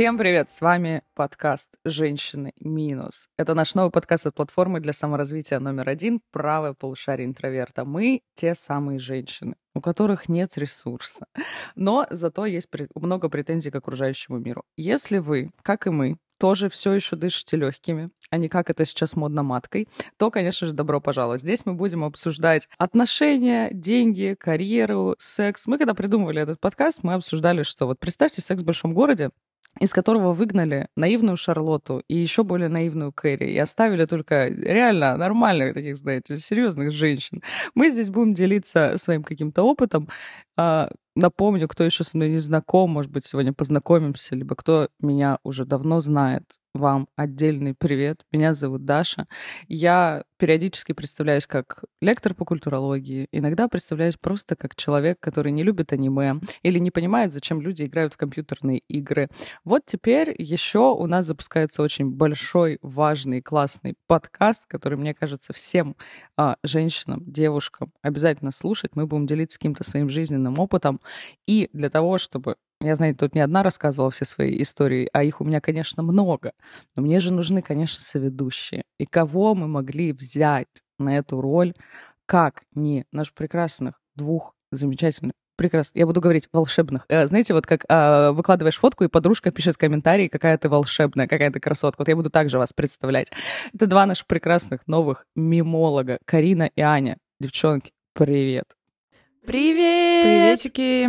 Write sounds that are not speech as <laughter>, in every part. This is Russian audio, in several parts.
Всем привет! С вами подкаст «Женщины минус». Это наш новый подкаст от платформы для саморазвития номер один «Правое полушарие интроверта». Мы те самые женщины, у которых нет ресурса, но зато есть много претензий к окружающему миру. Если вы, как и мы, тоже все еще дышите легкими, а не как это сейчас модно маткой, то, конечно же, добро пожаловать. Здесь мы будем обсуждать отношения, деньги, карьеру, секс. Мы когда придумывали этот подкаст, мы обсуждали, что вот представьте секс в большом городе, из которого выгнали наивную Шарлотту и еще более наивную Кэрри, и оставили только реально нормальных таких, знаете, серьезных женщин. Мы здесь будем делиться своим каким-то опытом. А, напомню, кто еще со мной не знаком, может быть, сегодня познакомимся, либо кто меня уже давно знает вам отдельный привет. Меня зовут Даша. Я периодически представляюсь как лектор по культурологии, иногда представляюсь просто как человек, который не любит аниме или не понимает, зачем люди играют в компьютерные игры. Вот теперь еще у нас запускается очень большой, важный, классный подкаст, который, мне кажется, всем а, женщинам, девушкам обязательно слушать. Мы будем делиться каким-то своим жизненным опытом. И для того, чтобы я, знаете, тут не одна рассказывала все свои истории, а их у меня, конечно, много. Но мне же нужны, конечно, соведущие. И кого мы могли взять на эту роль, как не наших прекрасных двух замечательных прекрасно. Я буду говорить волшебных. Э, знаете, вот как э, выкладываешь фотку, и подружка пишет комментарий, какая ты волшебная, какая ты красотка. Вот я буду также вас представлять. Это два наших прекрасных новых мимолога, Карина и Аня. Девчонки, привет. Привет! Приветики!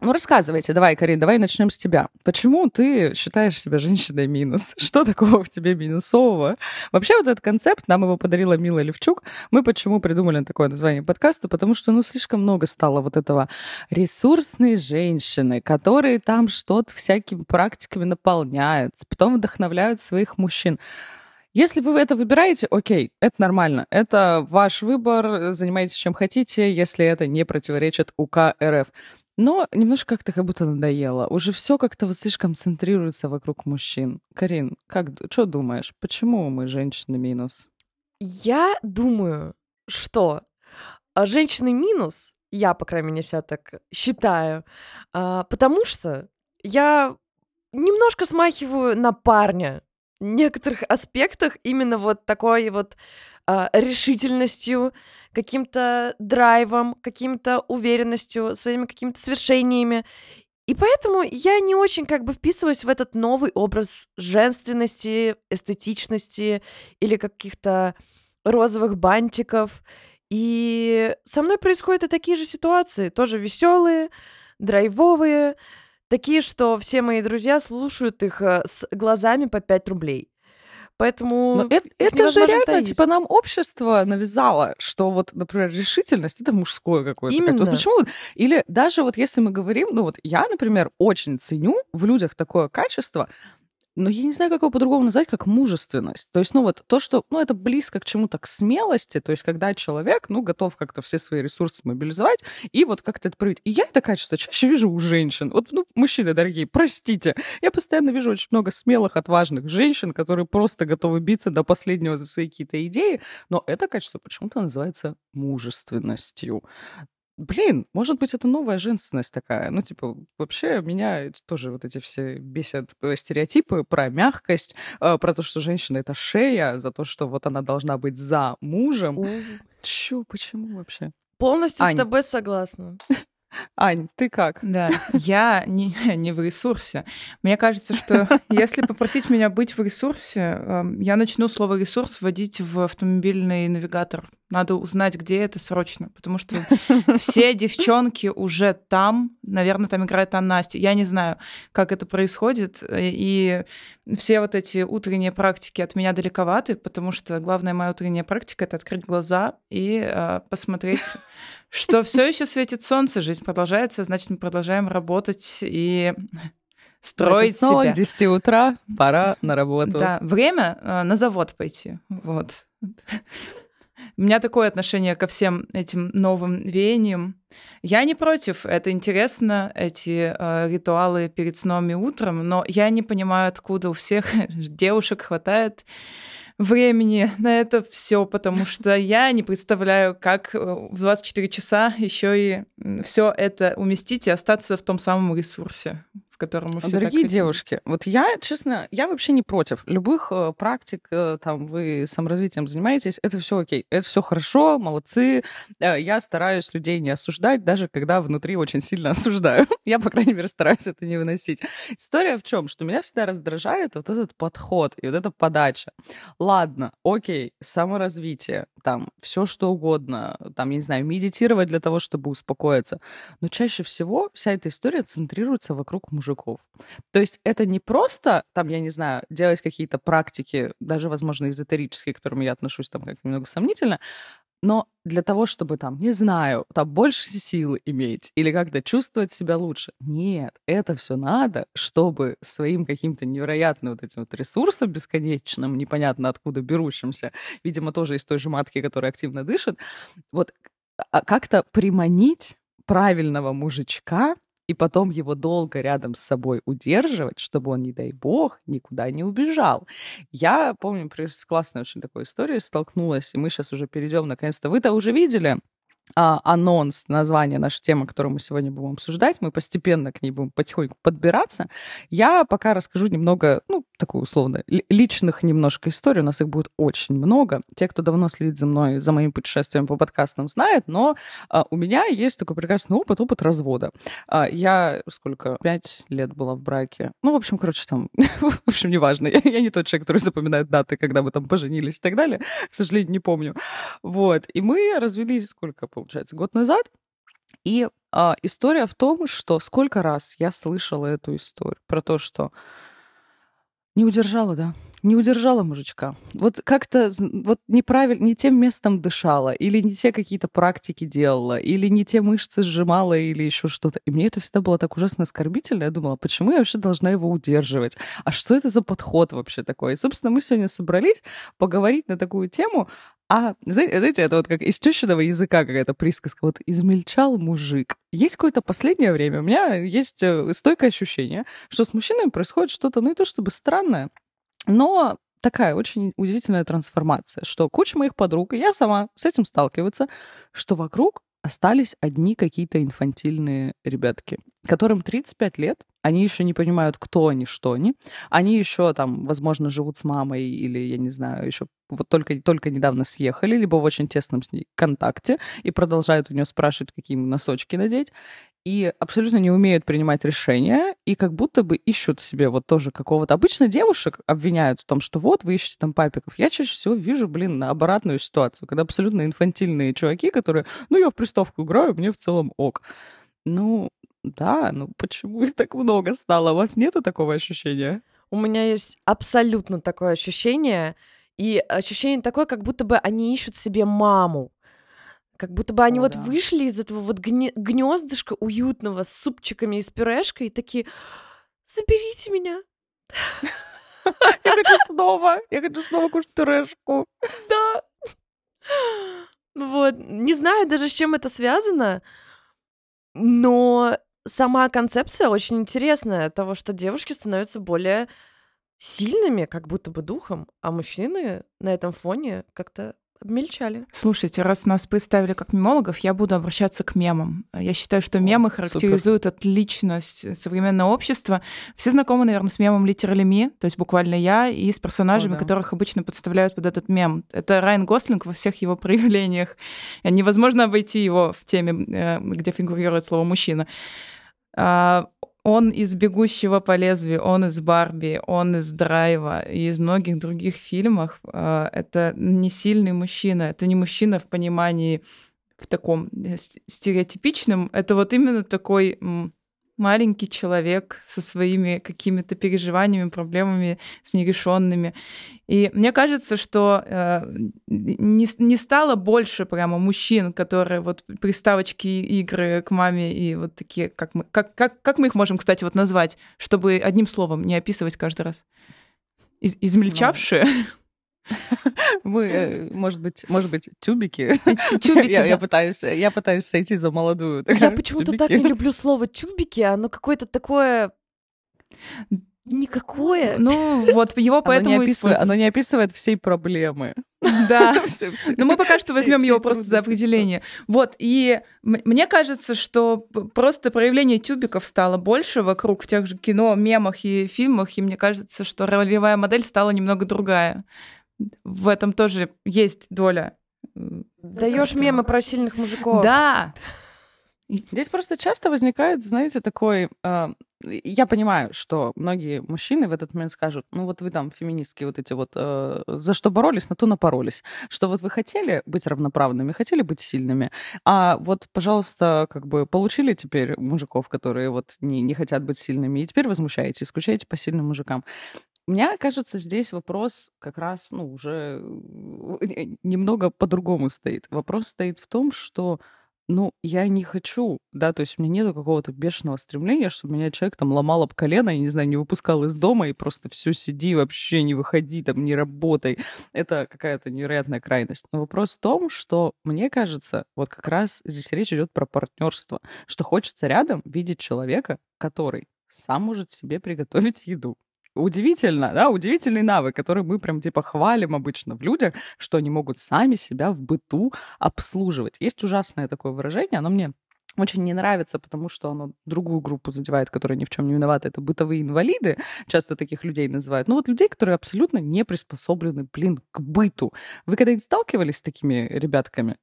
Ну, рассказывайте, давай, Карин, давай начнем с тебя. Почему ты считаешь себя женщиной минус? <laughs> Что такого в тебе минусового? Вообще вот этот концепт, нам его подарила Мила Левчук. Мы почему придумали такое название подкаста? Потому что, ну, слишком много стало вот этого ресурсной женщины, которые там что-то всякими практиками наполняют, потом вдохновляют своих мужчин. Если вы это выбираете, окей, это нормально. Это ваш выбор, занимайтесь чем хотите, если это не противоречит УК РФ. Но немножко как-то как будто надоело. Уже все как-то вот слишком центрируется вокруг мужчин. Карин, как, что думаешь, почему мы женщины минус? Я думаю, что а, женщины минус, я, по крайней мере, себя так считаю, а, потому что я немножко смахиваю на парня некоторых аспектах именно вот такой вот а, решительностью, каким-то драйвом, каким-то уверенностью, своими какими-то свершениями. И поэтому я не очень как бы вписываюсь в этот новый образ женственности, эстетичности или каких-то розовых бантиков. И со мной происходят и такие же ситуации, тоже веселые, драйвовые, такие, что все мои друзья слушают их э, с глазами по 5 рублей. Поэтому Но это, это же реально, таить. типа, нам общество навязало, что вот, например, решительность это мужское какое-то. Именно. Вот почему? Или даже вот если мы говорим, ну вот я, например, очень ценю в людях такое качество, но я не знаю, как его по-другому назвать, как мужественность. То есть, ну вот то, что, ну это близко к чему-то, к смелости, то есть когда человек, ну, готов как-то все свои ресурсы мобилизовать и вот как-то это проявить. И я это качество чаще вижу у женщин. Вот, ну, мужчины дорогие, простите, я постоянно вижу очень много смелых, отважных женщин, которые просто готовы биться до последнего за свои какие-то идеи, но это качество почему-то называется мужественностью блин, может быть, это новая женственность такая. Ну, типа, вообще меня тоже вот эти все бесят э, стереотипы про мягкость, э, про то, что женщина — это шея, за то, что вот она должна быть за мужем. Чё, почему вообще? Полностью Ань. с тобой согласна. Ань, ты как? Да, я не, <laughs> не в ресурсе. Мне кажется, что <laughs> если попросить меня быть в ресурсе, эм, я начну слово «ресурс» вводить в автомобильный навигатор. Надо узнать, где это срочно, потому что <laughs> все девчонки уже там, наверное, там играет Анна Настя. Я не знаю, как это происходит, и все вот эти утренние практики от меня далековаты, потому что главная моя утренняя практика — это открыть глаза и э, посмотреть что все еще светит солнце, жизнь продолжается, значит, мы продолжаем работать и <laughs> строить значит, снова себя. к 10 утра пора на работу. Да, время э, на завод пойти. Вот. У меня такое отношение ко всем этим новым веяниям. Я не против, это интересно, эти э, ритуалы перед сном и утром, но я не понимаю, откуда у всех <laughs> девушек хватает времени <laughs> на это все, потому что я не представляю, как э, в 24 часа еще и все это уместить и остаться в том самом ресурсе, котором мы все Дорогие девушки, вот я, честно, я вообще не против любых э, практик, э, там, вы саморазвитием занимаетесь, это все окей, это все хорошо, молодцы. Э, я стараюсь людей не осуждать, даже когда внутри очень сильно <laughs> осуждаю. я, по крайней мере, стараюсь это не выносить. История в чем? Что меня всегда раздражает вот этот подход и вот эта подача. Ладно, окей, саморазвитие, там, все что угодно, там, я не знаю, медитировать для того, чтобы успокоиться. Но чаще всего вся эта история центрируется вокруг мужиков. То есть это не просто, там, я не знаю, делать какие-то практики, даже, возможно, эзотерические, к которым я отношусь там как немного сомнительно, но для того, чтобы там, не знаю, там больше силы иметь или как-то чувствовать себя лучше. Нет, это все надо, чтобы своим каким-то невероятным вот этим вот ресурсом бесконечным, непонятно откуда берущимся, видимо, тоже из той же матки, которая активно дышит, вот а, как-то приманить правильного мужичка и потом его долго рядом с собой удерживать, чтобы он, не дай бог, никуда не убежал. Я помню, с классной очень такой историей столкнулась, и мы сейчас уже перейдем наконец-то. Вы-то уже видели а, анонс, название нашей темы, которую мы сегодня будем обсуждать. Мы постепенно к ней будем потихоньку подбираться. Я пока расскажу немного, ну, такую условно, личных немножко историй. У нас их будет очень много. Те, кто давно следит за мной, за моим путешествием по подкастам, знают, но а, у меня есть такой прекрасный опыт, опыт развода. А, я сколько? Пять лет была в браке. Ну, в общем, короче, там, <laughs> в общем, неважно. Я, я не тот человек, который запоминает даты, когда мы там поженились и так далее. К сожалению, не помню. Вот. И мы развелись сколько, получается, год назад. И а, история в том, что сколько раз я слышала эту историю про то, что не удержала, да, не удержала мужичка. Вот как-то вот неправильно, не тем местом дышала, или не те какие-то практики делала, или не те мышцы сжимала, или еще что-то. И мне это всегда было так ужасно оскорбительно. Я думала, почему я вообще должна его удерживать? А что это за подход вообще такой? И, собственно, мы сегодня собрались поговорить на такую тему, а, знаете, это вот как из тещиного языка какая-то присказка. Вот измельчал мужик. Есть какое-то последнее время, у меня есть э, стойкое ощущение, что с мужчинами происходит что-то, ну, не то чтобы странное, но такая очень удивительная трансформация, что куча моих подруг, и я сама с этим сталкивается, что вокруг остались одни какие-то инфантильные ребятки, которым 35 лет, они еще не понимают, кто они, что они. Они еще там, возможно, живут с мамой или, я не знаю, еще вот только, только недавно съехали, либо в очень тесном с ней контакте и продолжают у нее спрашивать, какие носочки надеть и абсолютно не умеют принимать решения, и как будто бы ищут себе вот тоже какого-то... Обычно девушек обвиняют в том, что вот, вы ищете там папиков. Я чаще всего вижу, блин, на обратную ситуацию, когда абсолютно инфантильные чуваки, которые, ну, я в приставку играю, мне в целом ок. Ну, да, ну почему их так много стало? У вас нету такого ощущения? У меня есть абсолютно такое ощущение, и ощущение такое, как будто бы они ищут себе маму. Как будто бы они О, вот да. вышли из этого вот гне- гнездышка уютного с супчиками и с пюрешкой и такие, заберите меня. <laughs> Я хочу снова, я хочу снова кушать пюрешку. Да. Вот, не знаю даже, с чем это связано, но сама концепция очень интересная, того, что девушки становятся более сильными, как будто бы духом, а мужчины на этом фоне как-то обмельчали. Слушайте, раз нас представили как мемологов, я буду обращаться к мемам. Я считаю, что мемы О, характеризуют супер. отличность современного общества. Все знакомы, наверное, с мемом Me, то есть буквально я, и с персонажами, О, да. которых обычно подставляют под этот мем. Это Райан Гослинг во всех его <laughs> проявлениях. Невозможно обойти его в теме, э, где фигурирует слово «мужчина». Он из «Бегущего по лезвию», он из «Барби», он из «Драйва» и из многих других фильмов. А, это не сильный мужчина, это не мужчина в понимании в таком э, стереотипичном. Это вот именно такой маленький человек со своими какими-то переживаниями, проблемами с нерешенными. И мне кажется, что э, не, не стало больше прямо мужчин, которые вот приставочки игры к маме и вот такие, как мы, как, как, как мы их можем, кстати, вот назвать, чтобы одним словом не описывать каждый раз? Из, измельчавшие? Ну. <laughs> Мы, э, может быть, может быть, тюбики. <laughs> Тюбики, я, да. я, пытаюсь, я пытаюсь сойти за молодую. Я почему-то так не люблю слово тюбики, оно какое-то такое никакое. Ну, вот его поэтому оно не, описывает, оно не описывает всей проблемы. Да. <laughs> Но мы пока что возьмем его просто за определение. Вот, и мне кажется, что просто проявление тюбиков стало больше вокруг в тех же кино, мемах и фильмах, и мне кажется, что ролевая модель стала немного другая. В этом тоже есть доля. Даешь мемы про сильных мужиков. Да. Здесь просто часто возникает, знаете, такой... Э, я понимаю, что многие мужчины в этот момент скажут, ну вот вы там феминистки вот эти вот, э, за что боролись, на то напоролись. Что вот вы хотели быть равноправными, хотели быть сильными, а вот, пожалуйста, как бы получили теперь мужиков, которые вот не, не хотят быть сильными, и теперь возмущаетесь, скучаете по сильным мужикам. Мне кажется, здесь вопрос как раз, ну, уже э, немного по-другому стоит. Вопрос стоит в том, что ну, я не хочу, да, то есть у меня нет какого-то бешеного стремления, чтобы меня человек там ломал об колено, я не знаю, не выпускал из дома и просто все сиди, вообще не выходи, там, не работай. Это какая-то невероятная крайность. Но вопрос в том, что мне кажется, вот как раз здесь речь идет про партнерство, что хочется рядом видеть человека, который сам может себе приготовить еду, удивительно, да, удивительный навык, который мы прям типа хвалим обычно в людях, что они могут сами себя в быту обслуживать. Есть ужасное такое выражение, оно мне очень не нравится, потому что оно другую группу задевает, которая ни в чем не виновата. Это бытовые инвалиды, часто таких людей называют. Ну вот людей, которые абсолютно не приспособлены, блин, к быту. Вы когда-нибудь сталкивались с такими ребятками?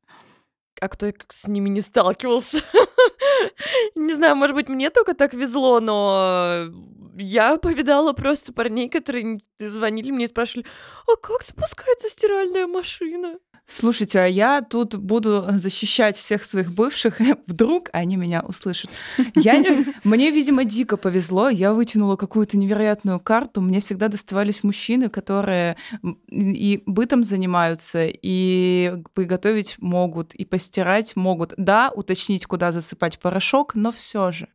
А кто с ними не сталкивался? <laughs> Не знаю, может быть, мне только так везло, но я повидала просто парней, которые звонили мне и спрашивали, а как спускается стиральная машина? Слушайте, а я тут буду защищать всех своих бывших, <laughs> вдруг они меня услышат. Я, <laughs> мне, видимо, дико повезло, я вытянула какую-то невероятную карту, мне всегда доставались мужчины, которые и бытом занимаются, и приготовить могут, и постирать могут. Да, уточнить, куда засыпать порошок, но все же.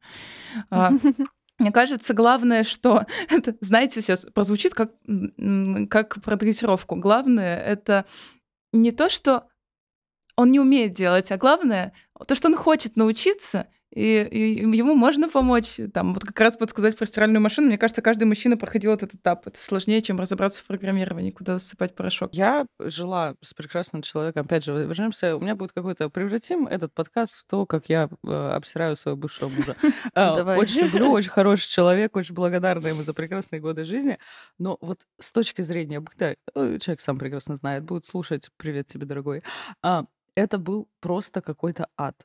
А, <laughs> мне кажется, главное, что это, знаете, сейчас прозвучит как, как про дрессировку. Главное это не то, что он не умеет делать, а главное то, что он хочет научиться, и, и ему можно помочь. Там, вот как раз подсказать про стиральную машину. Мне кажется, каждый мужчина проходил этот этап. Это сложнее, чем разобраться в программировании, куда засыпать порошок. Я жила с прекрасным человеком. Опять же, вернемся, у меня будет какой-то... Превратим этот подкаст в то, как я э, обсираю своего бывшего мужа. <laughs> А, очень люблю, <laughs> очень хороший человек, очень благодарна ему за прекрасные годы жизни. Но вот с точки зрения быта, э, человек сам прекрасно знает, будет слушать, привет тебе, дорогой, а, это был просто какой-то ад.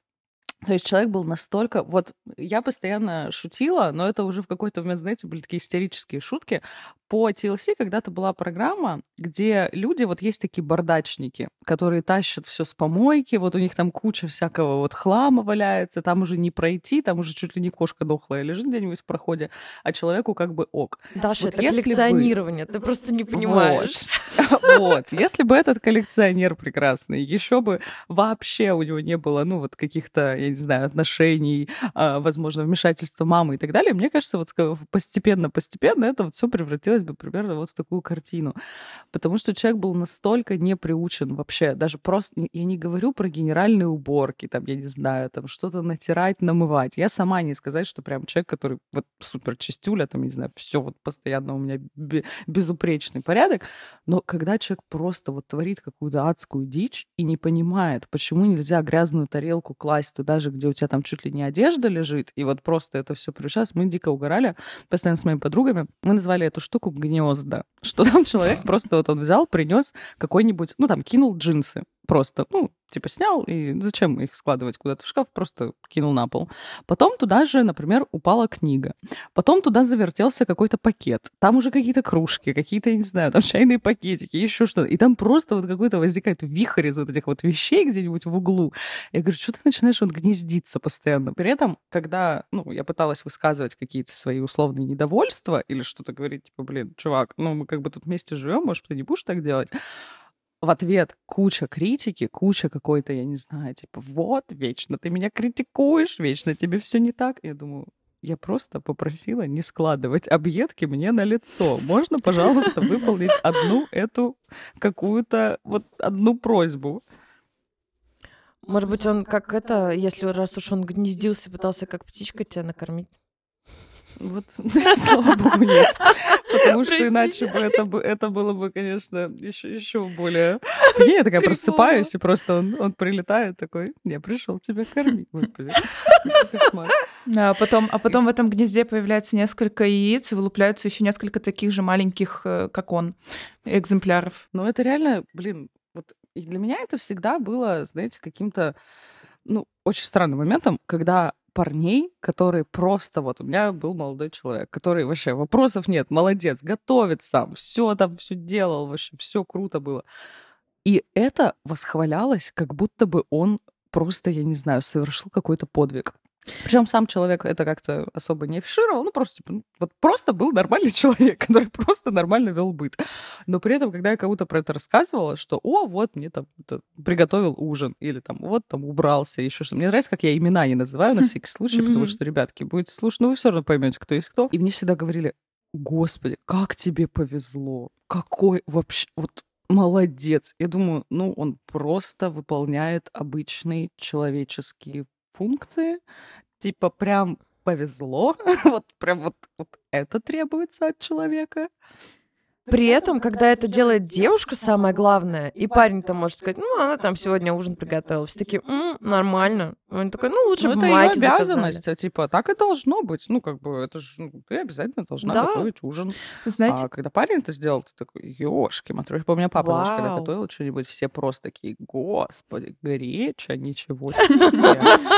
То есть человек был настолько... Вот я постоянно шутила, но это уже в какой-то момент, знаете, были такие истерические шутки по TLC когда-то была программа, где люди, вот есть такие бардачники, которые тащат все с помойки, вот у них там куча всякого вот хлама валяется, там уже не пройти, там уже чуть ли не кошка дохлая лежит где-нибудь в проходе, а человеку как бы ок. Даша, вот это коллекционирование, бы... ты просто не понимаешь. Вот. <laughs> вот, если бы этот коллекционер прекрасный, еще бы вообще у него не было, ну, вот каких-то, я не знаю, отношений, а, возможно, вмешательства мамы и так далее, мне кажется, вот постепенно-постепенно это вот все превратилось бы примерно вот в такую картину. Потому что человек был настолько не приучен вообще, даже просто, я не говорю про генеральные уборки, там, я не знаю, там, что-то натирать, намывать. Я сама не сказать, что прям человек, который вот супер чистюля, там, не знаю, все вот постоянно у меня безупречный порядок, но когда человек просто вот творит какую-то адскую дичь и не понимает, почему нельзя грязную тарелку класть туда же, где у тебя там чуть ли не одежда лежит, и вот просто это все превращалось, мы дико угорали, постоянно с моими подругами, мы назвали эту штуку гнезда. Что там человек просто вот он взял, принес какой-нибудь, ну там кинул джинсы просто, ну, типа снял, и зачем их складывать куда-то в шкаф, просто кинул на пол. Потом туда же, например, упала книга. Потом туда завертелся какой-то пакет. Там уже какие-то кружки, какие-то, я не знаю, там чайные пакетики, еще что-то. И там просто вот какой-то возникает вихрь из вот этих вот вещей где-нибудь в углу. Я говорю, что ты начинаешь вот гнездиться постоянно? При этом, когда, ну, я пыталась высказывать какие-то свои условные недовольства или что-то говорить, типа, блин, чувак, ну, мы как бы тут вместе живем, может, ты не будешь так делать? В ответ куча критики, куча какой-то, я не знаю, типа, вот, вечно ты меня критикуешь, вечно тебе все не так. Я думаю, я просто попросила не складывать объедки мне на лицо. Можно, пожалуйста, выполнить одну эту какую-то вот одну просьбу? Может быть, он как это, если раз уж он гнездился, пытался как птичка тебя накормить? Вот, <laughs> слава богу, нет. Потому что иначе бы это, это было бы, конечно, еще, еще более... <laughs> Я такая просыпаюсь, и просто он, он прилетает такой, я пришел тебя кормить, господи. А потом, а потом в этом гнезде появляется несколько яиц, и вылупляются еще несколько таких же маленьких, э, как он, экземпляров. Ну, это реально, блин, вот для меня это всегда было, знаете, каким-то, ну, очень странным моментом, когда парней, которые просто вот у меня был молодой человек, который вообще вопросов нет, молодец, готовит сам, все там, все делал, вообще все круто было. И это восхвалялось, как будто бы он просто, я не знаю, совершил какой-то подвиг. Причем сам человек это как-то особо не афишировал, ну просто типа, ну, вот просто был нормальный <laughs> человек, который просто нормально вел быт. Но при этом, когда я кому-то про это рассказывала, что, о, вот мне там приготовил ужин, или там, вот там убрался, еще что. Мне нравится, как я имена не называю на <laughs> всякий случай, потому что, ребятки, будете слушать, ну вы все равно поймете, кто есть кто. И мне всегда говорили, господи, как тебе повезло, какой вообще, вот молодец. Я думаю, ну, он просто выполняет обычные человеческие функции, типа прям повезло, <laughs> вот прям вот, вот это требуется от человека. При этом, когда это делает девушка, самое главное, и парень там может сказать, ну, она там сегодня ужин приготовила. Все такие, М, нормально. Он такой, ну, лучше ну, бы это майки ее обязанность, а, типа, так и должно быть. Ну, как бы, это же, ну, ты обязательно должна Да. готовить ужин. Знаете, А когда парень это сделал, ты такой, ёшки, матрешки. У меня папа даже когда Вау. готовил что-нибудь, все просто такие, господи, греча, ничего себе. <laughs>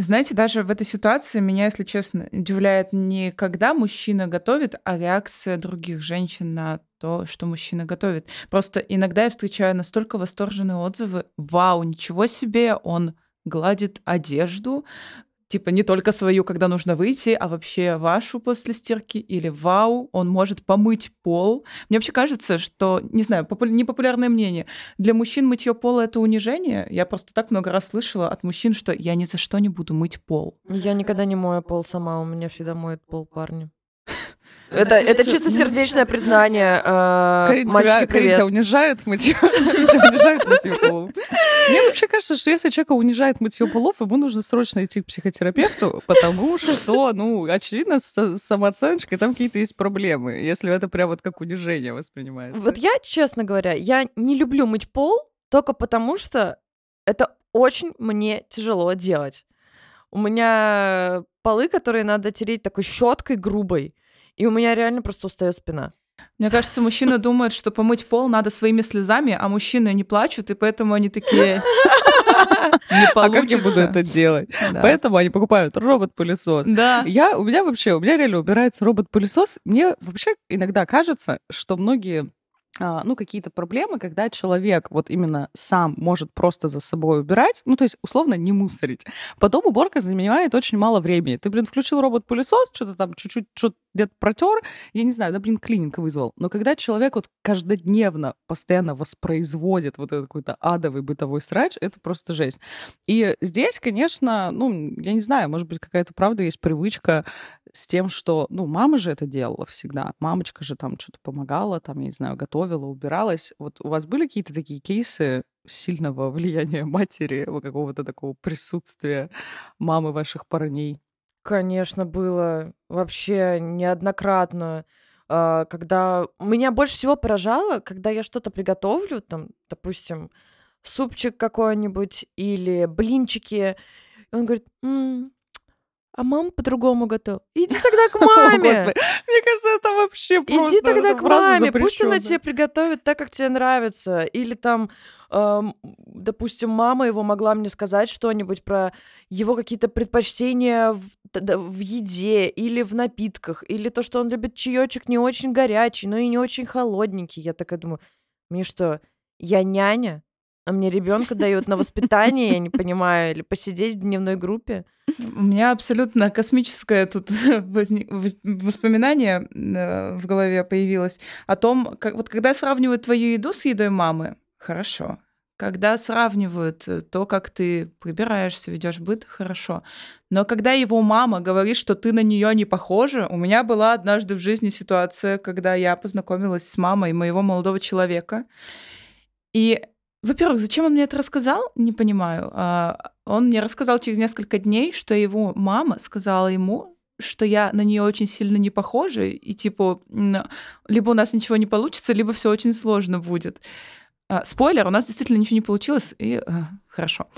Знаете, даже в этой ситуации меня, если честно, удивляет не когда мужчина готовит, а реакция других женщин на то, что мужчина готовит. Просто иногда я встречаю настолько восторженные отзывы. Вау, ничего себе, он гладит одежду, типа не только свою, когда нужно выйти, а вообще вашу после стирки, или вау, он может помыть пол. Мне вообще кажется, что, не знаю, попу- непопулярное мнение, для мужчин мытье пола это унижение. Я просто так много раз слышала от мужчин, что я ни за что не буду мыть пол. Я никогда не мою пол сама, у меня всегда моет пол парни. Это, это чисто сердечное признание. Карин, Мальчики, тебя, Карин, тебя привет. унижает мытье. Тебя унижает <laughs> мытье полов. Мне вообще кажется, что если человека унижает мытье полов, ему нужно срочно идти к психотерапевту, потому что, ну, очевидно, с самооценочкой там какие-то есть проблемы, если это прям вот как унижение воспринимается. Вот я, честно говоря, я не люблю мыть пол только потому, что это очень мне тяжело делать. У меня полы, которые надо тереть такой щеткой грубой, и у меня реально просто устает спина. Мне кажется, мужчина <laughs> думает, что помыть пол надо своими слезами, а мужчины не плачут, и поэтому они такие... <laughs> Не А как я буду получится». это делать? Да. Поэтому они покупают робот-пылесос. Да. Я, у меня вообще, у меня реально убирается робот-пылесос. Мне вообще иногда кажется, что многие ну, какие-то проблемы, когда человек вот именно сам может просто за собой убирать, ну, то есть, условно, не мусорить. Потом уборка занимает очень мало времени. Ты, блин, включил робот-пылесос, что-то там чуть-чуть что где-то протер, я не знаю, да, блин, клининг вызвал. Но когда человек вот каждодневно постоянно воспроизводит вот этот какой-то адовый бытовой срач, это просто жесть. И здесь, конечно, ну, я не знаю, может быть, какая-то правда есть привычка с тем, что, ну, мама же это делала всегда. Мамочка же там что-то помогала, там, я не знаю, готовила, убиралась. Вот у вас были какие-то такие кейсы сильного <laughs> влияния матери, какого-то такого присутствия мамы ваших парней? Конечно, было вообще неоднократно. а, Когда меня больше всего поражало, когда я что-то приготовлю, там, допустим, супчик какой-нибудь или блинчики, он говорит, «М, а мама по-другому готовила. Иди <laughs> тогда к маме. Мне кажется, это вообще просто... Иди тогда к маме, пусть она тебе приготовит так, как тебе нравится. Или там, эм, допустим, мама его могла мне сказать что-нибудь про его какие-то предпочтения в еде или в напитках, или то, что он любит чаечек не очень горячий, но и не очень холодненький. Я такая думаю, мне что, я няня? А мне ребенка дают на воспитание, я не понимаю, или посидеть в дневной группе. У меня абсолютно космическое тут <laughs> воспоминание э, в голове появилось о том, как вот когда сравнивают твою еду с едой мамы, хорошо. Когда сравнивают э, то, как ты прибираешься, ведешь быт, хорошо. Но когда его мама говорит, что ты на нее не похожа, у меня была однажды в жизни ситуация, когда я познакомилась с мамой моего молодого человека. И, во-первых, зачем он мне это рассказал, не понимаю. А, Он мне рассказал через несколько дней, что его мама сказала ему, что я на нее очень сильно не похожа, и типа либо у нас ничего не получится, либо все очень сложно будет. А, спойлер, у нас действительно ничего не получилось, и а, хорошо.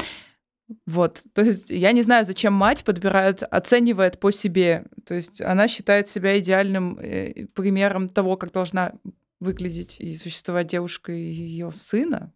Вот, то есть я не знаю, зачем мать подбирает, оценивает по себе. То есть она считает себя идеальным э, примером того, как должна выглядеть и существовать девушка и ее сына.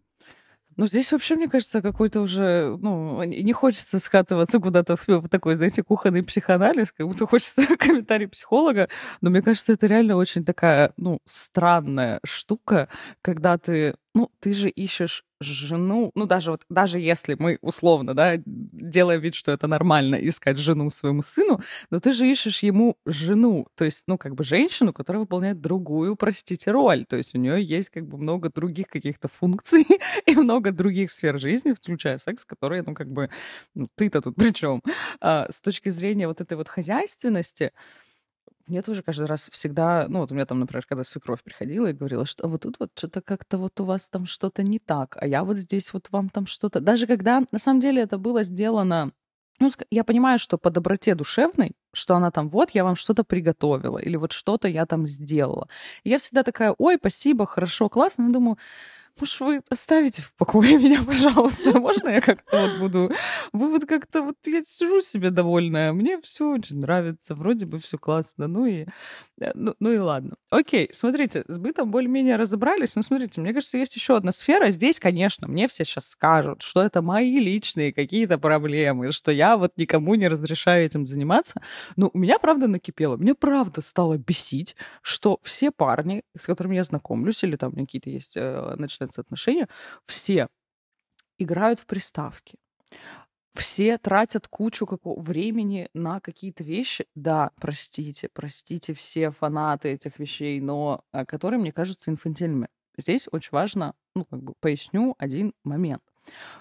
Ну, здесь вообще, мне кажется, какой-то уже, ну, не хочется скатываться куда-то в, такой, знаете, кухонный психоанализ, как будто хочется <laughs> комментарий психолога, но мне кажется, это реально очень такая, ну, странная штука, когда ты ну, ты же ищешь жену, ну, даже вот, даже если мы условно, да, делаем вид, что это нормально искать жену своему сыну, но ты же ищешь ему жену, то есть, ну, как бы женщину, которая выполняет другую, простите, роль, то есть у нее есть как бы много других каких-то функций <laughs> и много других сфер жизни, включая секс, которые, ну, как бы, ну, ты-то тут при чем? А, с точки зрения вот этой вот хозяйственности, мне тоже каждый раз всегда, ну вот у меня там, например, когда свекровь приходила и говорила, что вот тут вот что-то как-то вот у вас там что-то не так, а я вот здесь вот вам там что-то... Даже когда на самом деле это было сделано ну, я понимаю, что по доброте душевной, что она там, вот, я вам что-то приготовила, или вот что-то я там сделала. И я всегда такая, ой, спасибо, хорошо, классно. Но думаю, может, вы оставите в покое <laughs> меня, пожалуйста? Можно я как-то вот буду... Вы вот как-то... Вот я сижу себе довольная, мне все очень нравится, вроде бы все классно, ну и... Э, ну, ну и ладно. Окей, смотрите, с бытом более-менее разобрались, но смотрите, мне кажется, есть еще одна сфера. Здесь, конечно, мне все сейчас скажут, что это мои личные какие-то проблемы, что я вот никому не разрешаю этим заниматься. Но у меня, правда, накипело. Мне, правда, стало бесить, что все парни, с которыми я знакомлюсь, или там какие-то есть э, ночные начинаются отношения, все играют в приставки. Все тратят кучу какого времени на какие-то вещи. Да, простите, простите все фанаты этих вещей, но э, которые мне кажутся инфантильными. Здесь очень важно, ну, как бы поясню один момент,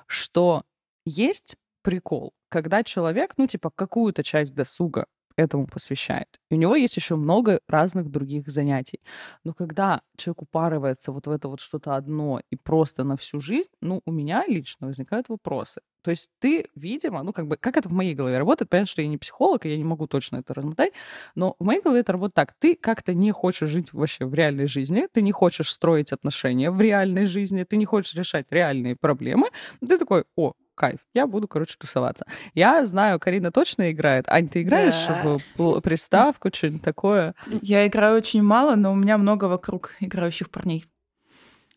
что есть прикол, когда человек, ну, типа, какую-то часть досуга этому посвящает. И у него есть еще много разных других занятий. Но когда человек упарывается вот в это вот что-то одно и просто на всю жизнь, ну, у меня лично возникают вопросы. То есть ты, видимо, ну, как бы, как это в моей голове работает, понятно, что я не психолог, и я не могу точно это размотать, но в моей голове это работает так. Ты как-то не хочешь жить вообще в реальной жизни, ты не хочешь строить отношения в реальной жизни, ты не хочешь решать реальные проблемы, ты такой, о, кайф. Я буду, короче, тусоваться. Я знаю, Карина точно играет. Ань, ты играешь да. в приставку, что-нибудь такое? Я играю очень мало, но у меня много вокруг играющих парней.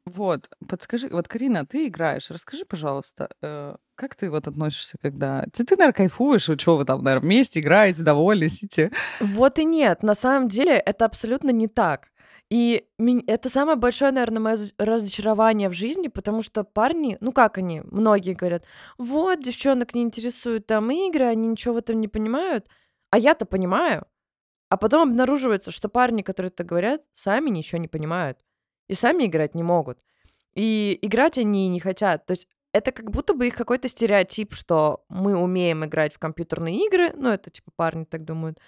Вот, подскажи, вот, Карина, ты играешь, расскажи, пожалуйста, э, как ты вот относишься, когда... Ты, ты наверное, кайфуешь, вот что вы там, наверное, вместе играете, довольны, сидите? Вот и нет, на самом деле это абсолютно не так. И это самое большое, наверное, мое разочарование в жизни, потому что парни, ну как они, многие говорят, вот, девчонок не интересуют там игры, они ничего в этом не понимают, а я-то понимаю. А потом обнаруживается, что парни, которые это говорят, сами ничего не понимают и сами играть не могут. И играть они не хотят. То есть это как будто бы их какой-то стереотип, что мы умеем играть в компьютерные игры, ну это типа парни так думают,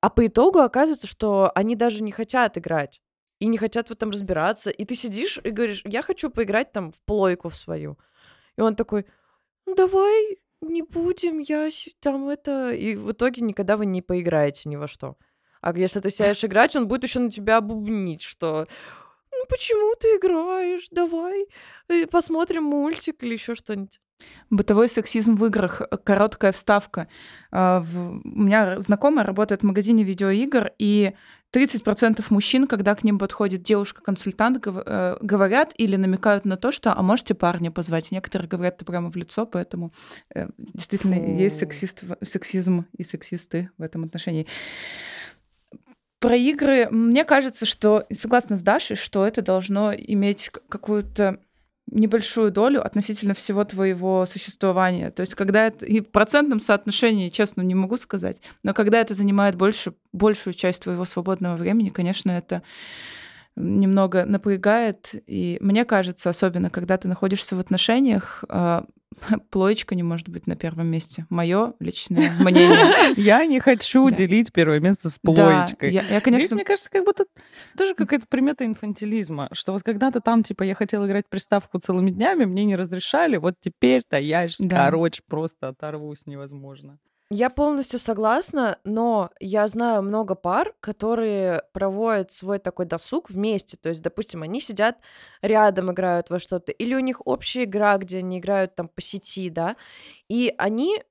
а по итогу оказывается, что они даже не хотят играть и не хотят в этом разбираться. И ты сидишь и говоришь, я хочу поиграть там в плойку в свою. И он такой, ну давай не будем, я там это... И в итоге никогда вы не поиграете ни во что. А если ты сядешь играть, он будет еще на тебя бубнить, что ну почему ты играешь? Давай э, посмотрим мультик или еще что-нибудь. Бытовой сексизм в играх. Короткая вставка. А, у меня знакомая работает в магазине видеоигр, и 30% мужчин, когда к ним подходит девушка-консультант, э, говорят или намекают на то, что «а можете парня позвать?» Некоторые говорят это прямо в лицо, поэтому э, действительно Фу. есть сексист, сексизм и сексисты в этом отношении. Про игры, мне кажется, что, согласно с Дашей, что это должно иметь какую-то небольшую долю относительно всего твоего существования. То есть, когда это и в процентном соотношении, честно, не могу сказать, но когда это занимает больше, большую часть твоего свободного времени, конечно, это немного напрягает. И мне кажется, особенно когда ты находишься в отношениях, а, <laughs> плоечка не может быть на первом месте. Мое личное <laughs> мнение. Я не хочу делить первое место с плоечкой. Я, конечно... мне кажется, как будто тоже какая-то примета инфантилизма, что вот когда-то там, типа, я хотела играть приставку целыми днями, мне не разрешали, вот теперь-то я, короче, просто оторвусь невозможно. Я полностью согласна, но я знаю много пар, которые проводят свой такой досуг вместе. То есть, допустим, они сидят рядом, играют во что-то, или у них общая игра, где они играют там по сети, да, и они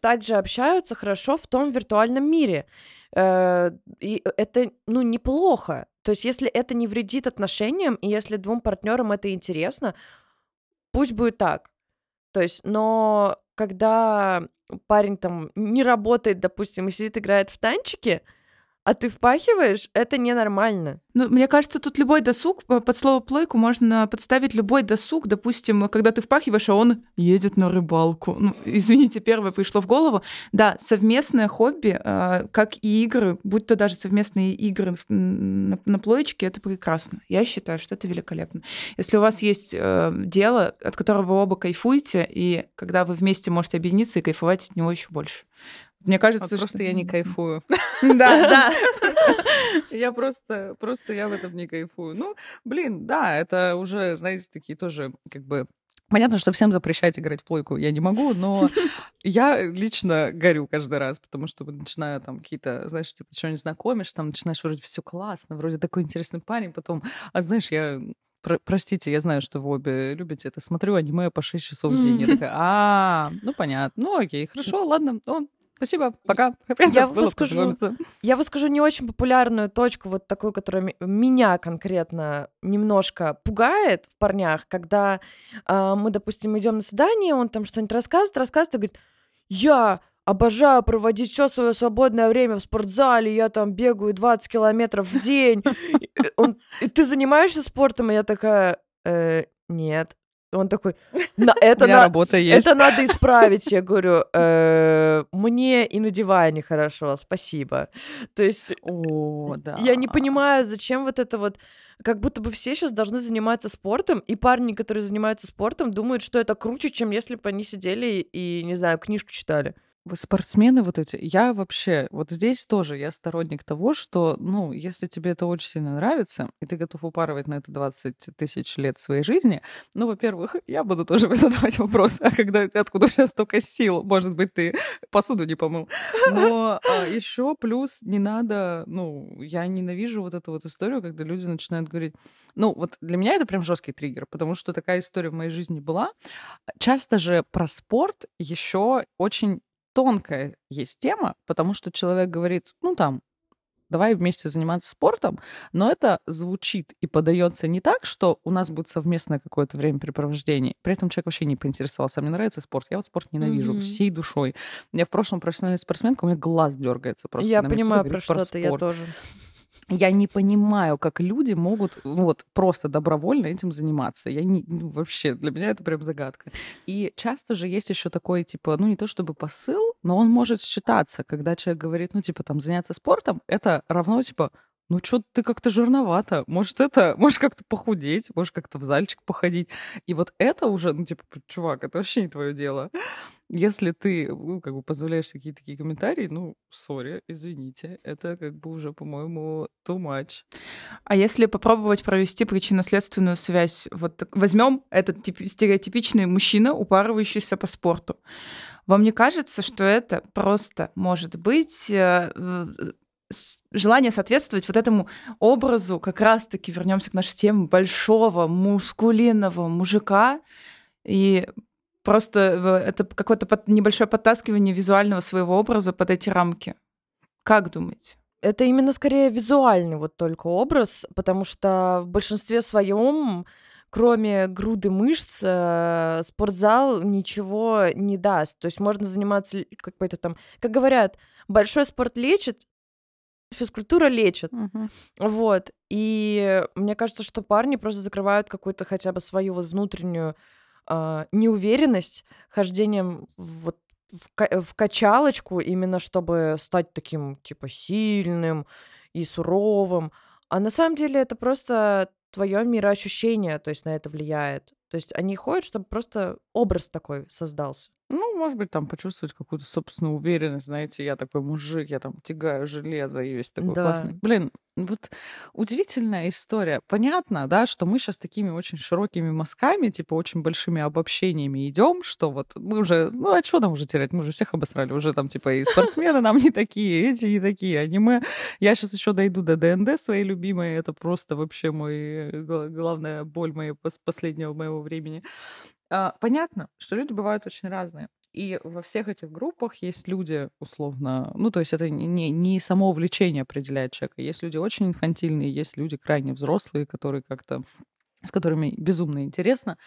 также общаются хорошо в том виртуальном мире. Э, и это, ну, неплохо. То есть, если это не вредит отношениям, и если двум партнерам это интересно, пусть будет так. То есть, но когда парень там не работает, допустим, и сидит, играет в танчики, а ты впахиваешь, это ненормально. Ну, мне кажется, тут любой досуг, под слово плойку можно подставить любой досуг. Допустим, когда ты впахиваешь, а он едет на рыбалку. Ну, извините, первое пришло в голову. Да, совместное хобби, э, как и игры, будь то даже совместные игры на, на плоечке, это прекрасно. Я считаю, что это великолепно. Если у вас есть э, дело, от которого вы оба кайфуете, и когда вы вместе можете объединиться и кайфовать от него еще больше. Мне кажется, вот просто что... я не кайфую. <laughs> Да, да. <laughs> Я просто, просто я в этом не кайфую. Ну, блин, да, это уже, знаете, такие тоже как бы Понятно, что всем запрещать играть в плойку я не могу, но <laughs> я лично горю каждый раз, потому что начинаю там какие-то, знаешь, типа, что не знакомишь, там начинаешь вроде все классно, вроде такой интересный парень, потом, а знаешь, я про- простите, я знаю, что вы обе любите это. Смотрю аниме по 6 часов в день. Я такая, а, ну понятно. Ну окей, хорошо, ладно. Ну, Спасибо, пока. Я выскажу, я выскажу не очень популярную точку, вот такую, которая меня конкретно немножко пугает в парнях, когда э, мы, допустим, идем на свидание, он там что-нибудь рассказывает, рассказывает и говорит, я обожаю проводить все свое свободное время в спортзале, я там бегаю 20 километров в день. Он, и ты занимаешься спортом? И я такая, э, нет. Он такой, <laughs> на, это, на, работа есть. это надо <laughs> исправить. Я говорю, э, мне и на диване хорошо, спасибо. То есть О, да. я не понимаю, зачем вот это вот как будто бы все сейчас должны заниматься спортом, и парни, которые занимаются спортом, думают, что это круче, чем если бы они сидели и, не знаю, книжку читали спортсмены вот эти, я вообще, вот здесь тоже я сторонник того, что, ну, если тебе это очень сильно нравится, и ты готов упарывать на это 20 тысяч лет своей жизни, ну, во-первых, <laughs> я буду тоже <laughs> задавать вопрос, а когда, откуда у тебя столько сил? Может быть, ты посуду не помыл. Но а, еще плюс не надо, ну, я ненавижу вот эту вот историю, когда люди начинают говорить, ну, вот для меня это прям жесткий триггер, потому что такая история в моей жизни была. Часто же про спорт еще очень тонкая есть тема, потому что человек говорит, ну там, давай вместе заниматься спортом, но это звучит и подается не так, что у нас будет совместное какое-то времяпрепровождение. При этом человек вообще не поинтересовался, а мне нравится спорт, я вот спорт ненавижу mm-hmm. всей душой. Я в прошлом профессиональная спортсменка, у меня глаз дергается просто. Я понимаю про что-то, я тоже я не понимаю, как люди могут ну, вот просто добровольно этим заниматься. Я не ну, вообще для меня это прям загадка. И часто же есть еще такой типа, ну не то чтобы посыл, но он может считаться, когда человек говорит, ну типа там заняться спортом, это равно типа ну что ты как-то жирновато, может это, можешь как-то похудеть, можешь как-то в зальчик походить. И вот это уже, ну типа, чувак, это вообще не твое дело. Если ты, ну, как бы позволяешь такие такие комментарии, ну, сори, извините, это как бы уже, по-моему, too much. А если попробовать провести причинно-следственную связь, вот возьмем этот тип, стереотипичный мужчина, упарывающийся по спорту. Вам не кажется, что это просто может быть э, желание соответствовать вот этому образу, как раз-таки вернемся к нашей теме, большого мускулинного мужика, и просто это какое-то небольшое подтаскивание визуального своего образа под эти рамки. Как думаете? Это именно скорее визуальный вот только образ, потому что в большинстве своем кроме груды мышц, э, спортзал ничего не даст. То есть можно заниматься какой-то там, как говорят, большой спорт лечит, физкультура лечит. Мгм. Вот. И мне кажется, что парни просто закрывают какую-то хотя бы свою вот внутреннюю а, неуверенность хождением вот в, ка- в качалочку, именно чтобы стать таким, типа, сильным и суровым. А на самом деле это просто твое мироощущение, то есть на это влияет. То есть они ходят, чтобы просто образ такой создался. Ну, может быть, там почувствовать какую-то собственную уверенность, знаете, я такой мужик, я там тягаю железо и весь такой Да. классный. Блин, вот удивительная история. Понятно, да, что мы сейчас такими очень широкими мазками, типа очень большими обобщениями идем, что вот мы уже, ну а что нам уже терять, мы уже всех обосрали, уже там типа и спортсмены нам не такие, эти не такие, аниме. Я сейчас еще дойду до ДНД своей любимой, это просто вообще мой э, гла- главная боль моей пос- последнего моего времени. А, понятно, что люди бывают очень разные. И во всех этих группах есть люди, условно, ну, то есть это не, не само увлечение определяет человека. Есть люди очень инфантильные, есть люди крайне взрослые, которые как-то, с которыми безумно интересно.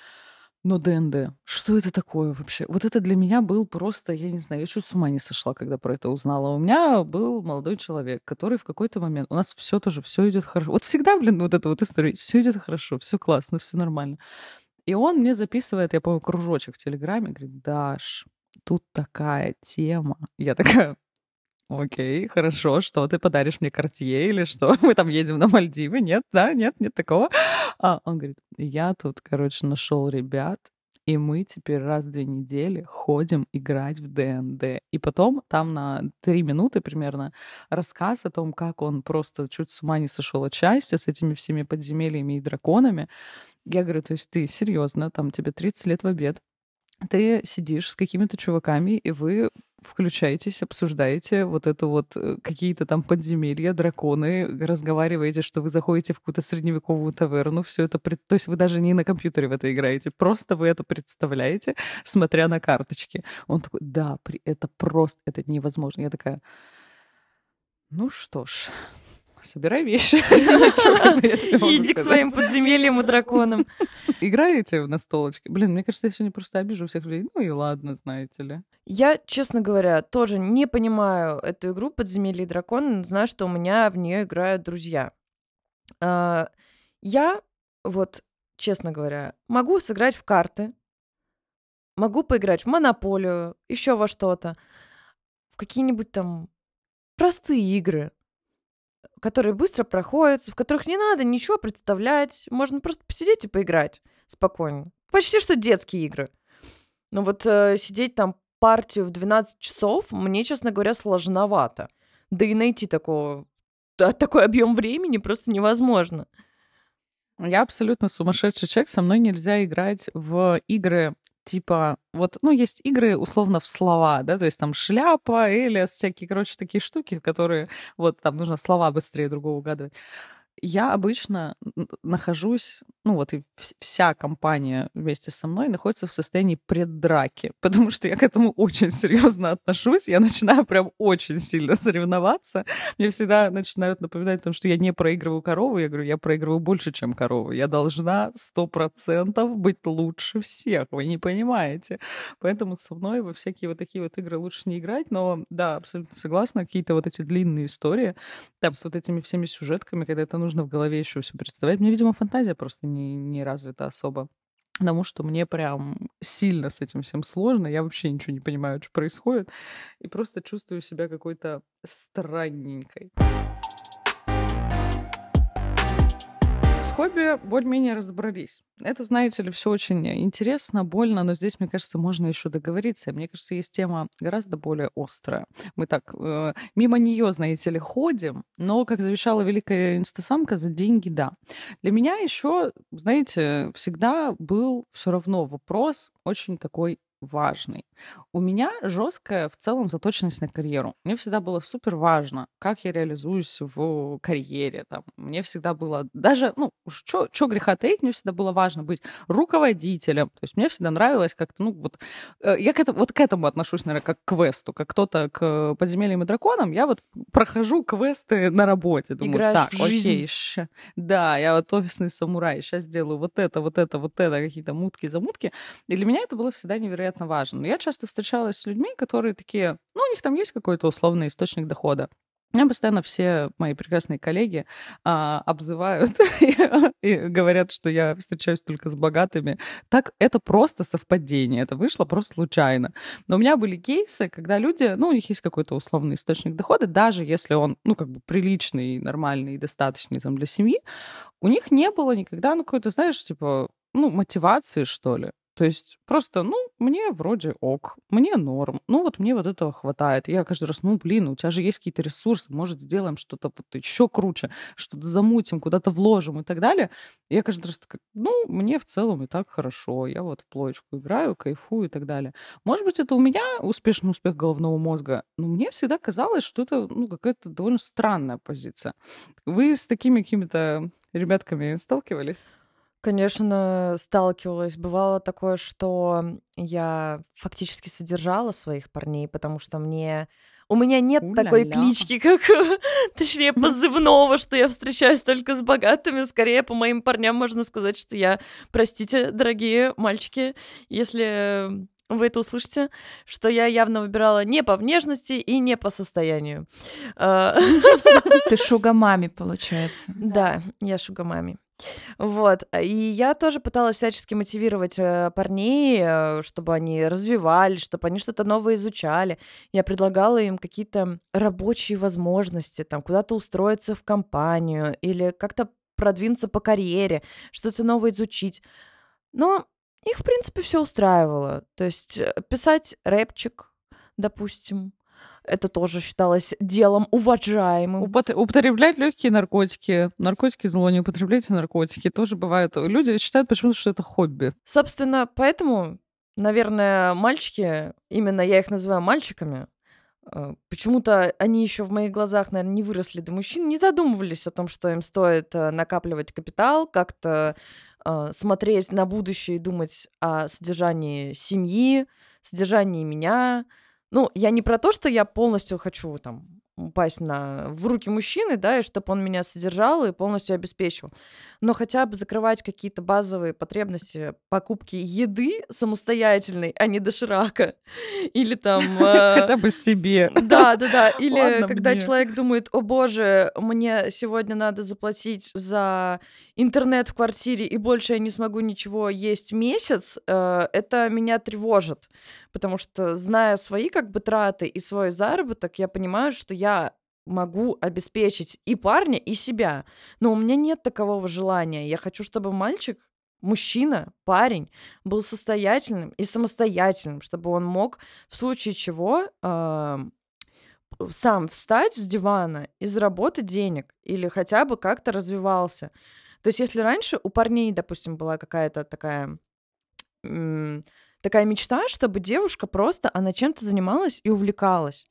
Но ДНД, что это такое вообще? Вот это для меня был просто, я не знаю, я чуть с ума не сошла, когда про это узнала. У меня был молодой человек, который в какой-то момент, у нас все тоже, все идет хорошо. Вот всегда, блин, вот эта вот история, все идет хорошо, все классно, все нормально. И он мне записывает, я помню, кружочек в Телеграме, говорит, Даш, тут такая тема. Я такая, окей, хорошо, что ты подаришь мне Картье или что? <laughs> Мы там едем на Мальдивы? Нет, да, нет, нет такого. А он говорит, я тут, короче, нашел ребят, и мы теперь раз в две недели ходим играть в ДНД. И потом там на три минуты примерно рассказ о том, как он просто чуть с ума не сошел от счастья с этими всеми подземельями и драконами. Я говорю, то есть ты серьезно, там тебе 30 лет в обед, ты сидишь с какими-то чуваками, и вы включаетесь, обсуждаете вот это вот э, какие-то там подземелья, драконы, разговариваете, что вы заходите в какую-то средневековую таверну, все это, пред- то есть вы даже не на компьютере в это играете, просто вы это представляете, смотря на карточки. Он такой, да, это просто, это невозможно. Я такая, ну что ж, собирай вещи. <laughs> Иди к своим подземельям и драконам. Играете в настолочки? Блин, мне кажется, я сегодня просто обижу всех людей. Ну и ладно, знаете ли. Я, честно говоря, тоже не понимаю эту игру «Подземелье и драконы», но знаю, что у меня в нее играют друзья. А, Я, вот, честно говоря, могу сыграть в карты, могу поиграть в монополию, еще во что-то, в какие-нибудь там простые игры, которые быстро проходятся, в которых не надо ничего представлять, можно просто посидеть и поиграть спокойно. Почти что детские игры. Но вот э, сидеть там партию в 12 часов мне, честно говоря, сложновато. Да и найти такого, да, такой объем времени просто невозможно. Я абсолютно сумасшедший человек. Со мной нельзя играть в игры типа, вот, ну, есть игры условно в слова, да, то есть там шляпа, элиас, всякие, короче, такие штуки, которые, вот, там нужно слова быстрее другого угадывать. Я обычно нахожусь, ну вот и вс- вся компания вместе со мной находится в состоянии преддраки, <laughs> потому что я к этому очень серьезно отношусь, я начинаю прям очень сильно соревноваться, мне всегда начинают напоминать о том, что я не проигрываю корову. Я говорю, я проигрываю больше, чем корову. Я должна сто процентов быть лучше всех. Вы не понимаете. Поэтому со мной во всякие вот такие вот игры лучше не играть. Но да, абсолютно согласна. Какие-то вот эти длинные истории, там с вот этими всеми сюжетками, когда это нужно в голове еще все представлять. Мне, видимо, фантазия просто не, не развита особо. Потому что мне прям сильно с этим всем сложно. Я вообще ничего не понимаю, что происходит. И просто чувствую себя какой-то странненькой. Хобби более-менее разобрались. Это, знаете ли, все очень интересно, больно, но здесь, мне кажется, можно еще договориться. Мне кажется, есть тема гораздо более острая. Мы так э, мимо нее, знаете ли, ходим, но, как завещала великая инстасамка, за деньги да. Для меня еще, знаете, всегда был все равно вопрос очень такой важный. У меня жесткая в целом заточенность на карьеру. Мне всегда было супер важно, как я реализуюсь в карьере. Там. Мне всегда было, даже, ну, что греха таить, мне всегда было важно быть руководителем. То есть мне всегда нравилось как-то, ну, вот, э, я к этому, вот к этому отношусь, наверное, как к квесту, как кто-то к подземельям и драконам. Я вот прохожу квесты на работе. Думаю, Играешь так, в жизнь. окей, ща- да, я вот офисный самурай, сейчас сделаю вот это, вот это, вот это, какие-то мутки-замутки. И для меня это было всегда невероятно важно. Но я часто встречалась с людьми, которые такие, ну, у них там есть какой-то условный источник дохода. Меня постоянно все мои прекрасные коллеги а, обзывают <laughs> и говорят, что я встречаюсь только с богатыми. Так это просто совпадение, это вышло просто случайно. Но у меня были кейсы, когда люди, ну, у них есть какой-то условный источник дохода, даже если он, ну, как бы приличный, нормальный и достаточный там для семьи, у них не было никогда, ну, какой-то, знаешь, типа, ну, мотивации, что ли. То есть просто, ну, мне вроде ок, мне норм, ну вот мне вот этого хватает. Я каждый раз, ну, блин, у тебя же есть какие-то ресурсы, может, сделаем что-то вот еще круче, что-то замутим, куда-то вложим и так далее. Я каждый раз такая, ну, мне в целом и так хорошо, я вот в плоечку играю, кайфую и так далее. Может быть, это у меня успешный успех головного мозга, но мне всегда казалось, что это, ну, какая-то довольно странная позиция. Вы с такими какими-то ребятками сталкивались? Конечно, сталкивалась. Бывало такое, что я фактически содержала своих парней, потому что мне... У меня нет такой У-ля-ля. клички, как... <laughs> Точнее, позывного, что я встречаюсь только с богатыми. Скорее, по моим парням можно сказать, что я... Простите, дорогие мальчики, если вы это услышите, что я явно выбирала не по внешности и не по состоянию. А, <laughs> Ты шугамами, получается. Да, я шугамами. Вот. И я тоже пыталась всячески мотивировать э, парней, э, чтобы они развивались, чтобы они что-то новое изучали. Я предлагала им какие-то рабочие возможности, там, куда-то устроиться в компанию или как-то продвинуться по карьере, что-то новое изучить. Но их, в принципе, все устраивало. То есть э, писать рэпчик, допустим, это тоже считалось делом уважаемым. Упот- употреблять легкие наркотики. Наркотики зло, не употребляйте наркотики. Тоже бывает. Люди считают почему-то, что это хобби. Собственно, поэтому, наверное, мальчики, именно я их называю мальчиками, э, почему-то они еще в моих глазах, наверное, не выросли до мужчин, не задумывались о том, что им стоит э, накапливать капитал, как-то смотреть на будущее и думать о содержании семьи, содержании меня. Ну, я не про то, что я полностью хочу там упасть на, в руки мужчины, да, и чтобы он меня содержал и полностью обеспечивал. Но хотя бы закрывать какие-то базовые потребности покупки еды самостоятельной, а не доширака. <laughs> Или там... э, Хотя бы себе. да, да, да. Или когда человек думает, о боже, мне сегодня надо заплатить за интернет в квартире, и больше я не смогу ничего есть месяц, э, это меня тревожит. Потому что, зная свои как бы траты и свой заработок, я понимаю, что я могу обеспечить и парня, и себя. Но у меня нет такового желания. Я хочу, чтобы мальчик мужчина, парень был состоятельным и самостоятельным, чтобы он мог в случае чего ам, сам встать с дивана и заработать денег или хотя бы как-то развивался. То есть если раньше у парней, допустим, была какая-то такая м, такая мечта, чтобы девушка просто она чем-то занималась и увлекалась,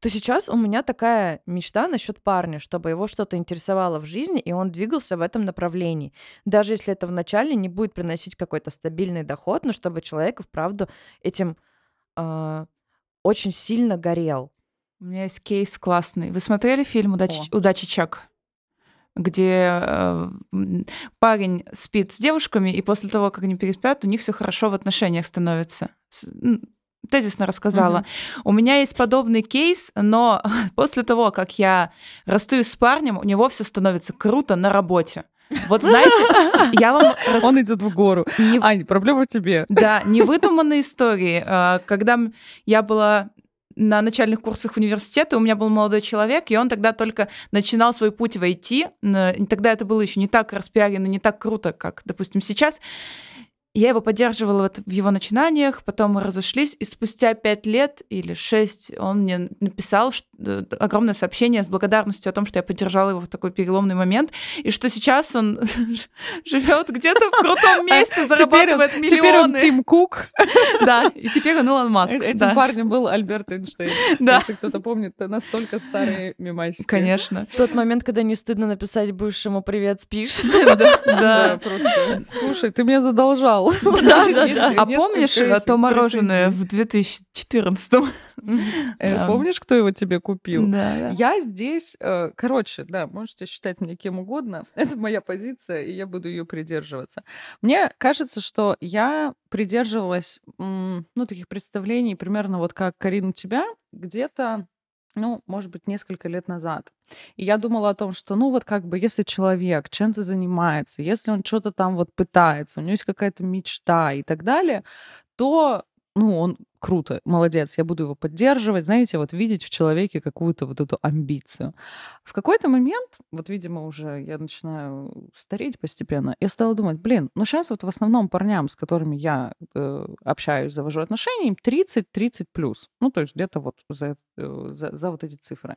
то сейчас у меня такая мечта насчет парня, чтобы его что-то интересовало в жизни, и он двигался в этом направлении. Даже если это вначале не будет приносить какой-то стабильный доход, но чтобы человек вправду этим а, очень сильно горел. У меня есть кейс классный. Вы смотрели фильм «Удачи, «Удачи Чак»? Где э, парень спит с девушками, и после того, как они переспят, у них все хорошо в отношениях становится. М, Тезисно рассказала. У меня есть подобный кейс, но <laughs> после того, как я расстаюсь с парнем, у него все становится круто на работе. Вот знаете, <laughs> я вам рас- Он идет в гору. не- Ань, проблема в тебе. да, невыдуманные истории. А, Когда я была на начальных курсах университета, у меня был молодой человек, и он тогда только начинал свой путь в IT. Н- Тогда это было еще не так распиарено, не так круто, как, допустим, сейчас. Я его поддерживала вот в его начинаниях, потом мы разошлись, и спустя пять лет или шесть он мне написал э, огромное сообщение с благодарностью о том, что я поддержала его в такой переломный момент, и что сейчас он <laughs> живет где-то в крутом месте, зарабатывает Теперь он миллионы. Тим Кук. <laughs> Да, и теперь он Илон Маск. Э- Этим да. парнем был Альберт Эйнштейн. Да. Если кто-то помнит, это настолько старые мемасики. Конечно. Тот момент, когда не стыдно написать бывшему «Привет, спишь?» <laughs> Да, Да, да. просто. Слушай, ты меня задолжал. А помнишь то мороженое в 2014 Э. Помнишь, кто его тебе купил? Да. Я здесь, э, короче, да, можете считать меня кем угодно. <laughs> Это моя позиция, и я буду ее придерживаться. Мне кажется, что я придерживалась, ну, таких представлений примерно вот как Карин у тебя, где-то, ну, может быть, несколько лет назад. И я думала о том, что, ну, вот как бы, если человек чем-то занимается, если он что-то там вот пытается, у него есть какая-то мечта и так далее, то ну, он круто, молодец, я буду его поддерживать, знаете, вот видеть в человеке какую-то вот эту амбицию. В какой-то момент, вот, видимо, уже я начинаю стареть постепенно, я стала думать, блин, ну сейчас вот в основном парням, с которыми я э, общаюсь, завожу отношения, им 30-30 плюс. Ну, то есть где-то вот за, э, за, за вот эти цифры.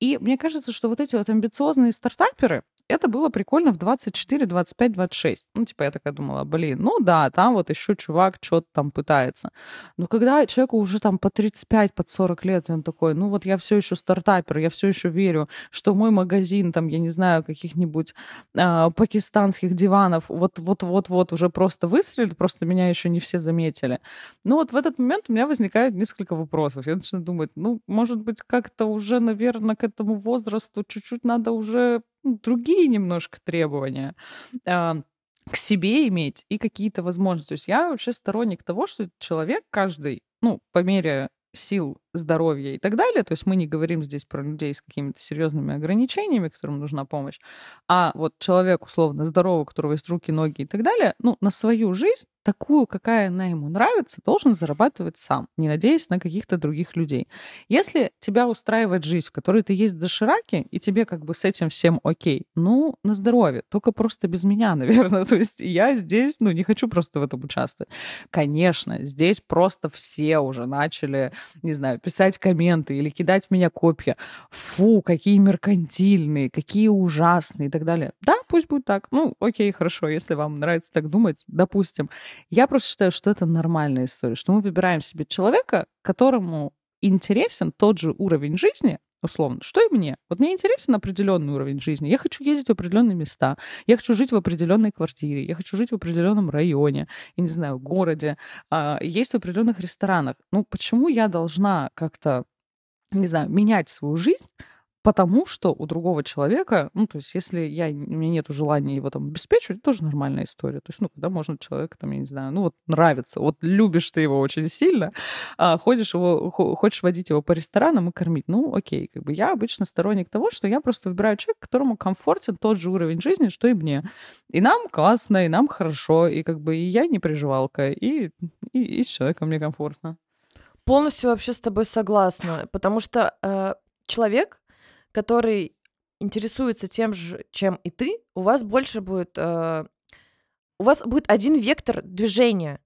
И мне кажется, что вот эти вот амбициозные стартаперы, это было прикольно в 24, 25, 26. Ну, типа, я такая думала, блин, ну да, там вот еще чувак что-то там пытается. Но когда человеку уже там по 35, под 40 лет, он такой, ну вот я все еще стартапер, я все еще верю, что мой магазин, там, я не знаю, каких-нибудь э, пакистанских диванов, вот-вот-вот-вот уже просто выстрелит, просто меня еще не все заметили. Ну вот в этот момент у меня возникает несколько вопросов. Я начинаю думать, ну, может быть, как-то уже, наверное, к этому возрасту чуть-чуть надо уже ну, другие немножко требования а, к себе иметь и какие-то возможности. То есть я вообще сторонник того, что человек каждый, ну, по мере сил, здоровья и так далее. То есть мы не говорим здесь про людей с какими-то серьезными ограничениями, которым нужна помощь, а вот человек условно здоровый, у которого есть руки, ноги и так далее, ну, на свою жизнь такую, какая она ему нравится, должен зарабатывать сам, не надеясь на каких-то других людей. Если тебя устраивает жизнь, в которой ты есть дошираки, и тебе как бы с этим всем окей, ну, на здоровье, только просто без меня, <laughs> наверное. То есть я здесь, ну, не хочу просто в этом участвовать. Конечно, здесь просто все уже начали, не знаю, писать комменты или кидать в меня копья. Фу, какие меркантильные, какие ужасные и так далее. Да, пусть будет так. Ну, окей, хорошо, если вам нравится так думать, допустим. Я просто считаю, что это нормальная история, что мы выбираем себе человека, которому интересен тот же уровень жизни, условно, что и мне. Вот мне интересен определенный уровень жизни. Я хочу ездить в определенные места, я хочу жить в определенной квартире, я хочу жить в определенном районе, я не знаю, городе, а, есть в определенных ресторанах. Ну, почему я должна как-то, не знаю, менять свою жизнь потому что у другого человека, ну, то есть, если я, у меня нет желания его там обеспечивать, это тоже нормальная история. То есть, ну, когда можно человека, там, я не знаю, ну, вот нравится, вот любишь ты его очень сильно, а, ходишь его, хочешь водить его по ресторанам и кормить, ну, окей, как бы я обычно сторонник того, что я просто выбираю человека, которому комфортен тот же уровень жизни, что и мне. И нам классно, и нам хорошо, и как бы и я не приживалка, и, и, и с человеком мне комфортно. Полностью вообще с тобой согласна, потому что э, человек, который интересуется тем же, чем и ты, у вас больше будет... Э, у вас будет один вектор движения.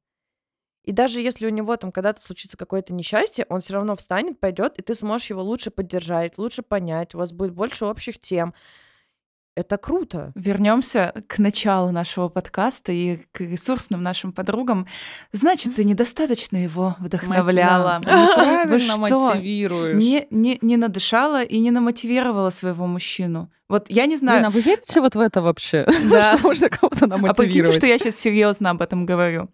И даже если у него там когда-то случится какое-то несчастье, он все равно встанет, пойдет, и ты сможешь его лучше поддержать, лучше понять, у вас будет больше общих тем. Это круто. Вернемся к началу нашего подкаста и к ресурсным нашим подругам. Значит, ты недостаточно его вдохновляла. Правильно мотивируешь. Не, не, не надышала и не намотивировала своего мужчину. Вот я не знаю. Блин, а вы верите вот в это вообще? Да. <laughs> Что можно кого-то намотивировать? А прикиньте, что я сейчас серьезно об этом говорю.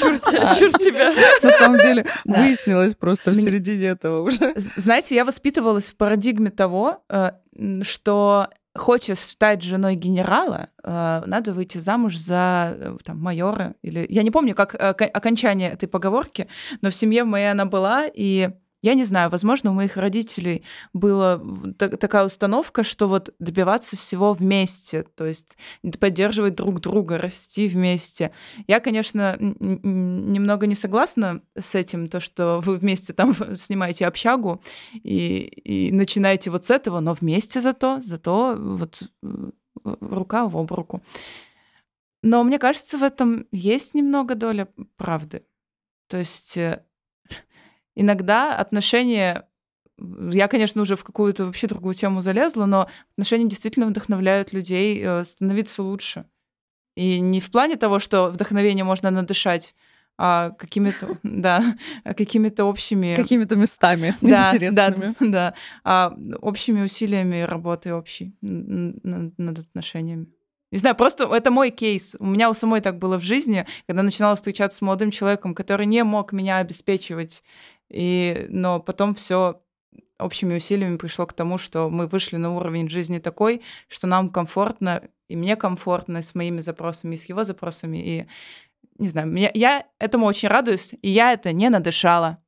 Чур тебя. На самом деле <laughs> выяснилось просто в середине этого уже. Знаете, я воспитывалась в парадигме того, э, что хочешь стать женой генерала, э, надо выйти замуж за э, там, майора или... Я не помню, как э, окончание этой поговорки, но в семье моей она была, и я не знаю, возможно, у моих родителей была такая установка, что вот добиваться всего вместе, то есть поддерживать друг друга, расти вместе. Я, конечно, немного не согласна с этим, то, что <laughs> вы вместе там <laughs> снимаете общагу и, и начинаете вот с этого, но вместе зато, зато вот э, рука в об руку. Но мне кажется, в этом есть немного доля правды. То есть э, иногда отношения я, конечно, уже в какую-то вообще другую тему залезла, но отношения действительно вдохновляют людей э, становиться лучше. И не в плане того, что вдохновение можно надышать, а какими-то, <laughs> да, какими-то общими... Какими-то местами да, интересными. Да, <laughs> да, а общими усилиями работы общей над, над отношениями. Не знаю, просто это мой кейс. У меня у самой так было в жизни, когда начинала встречаться с молодым человеком, который не мог меня обеспечивать и, но потом все общими усилиями пришло к тому, что мы вышли на уровень жизни такой, что нам комфортно, и мне комфортно с моими запросами, и с его запросами. И, не знаю, меня, я этому очень радуюсь, и я это не надышала.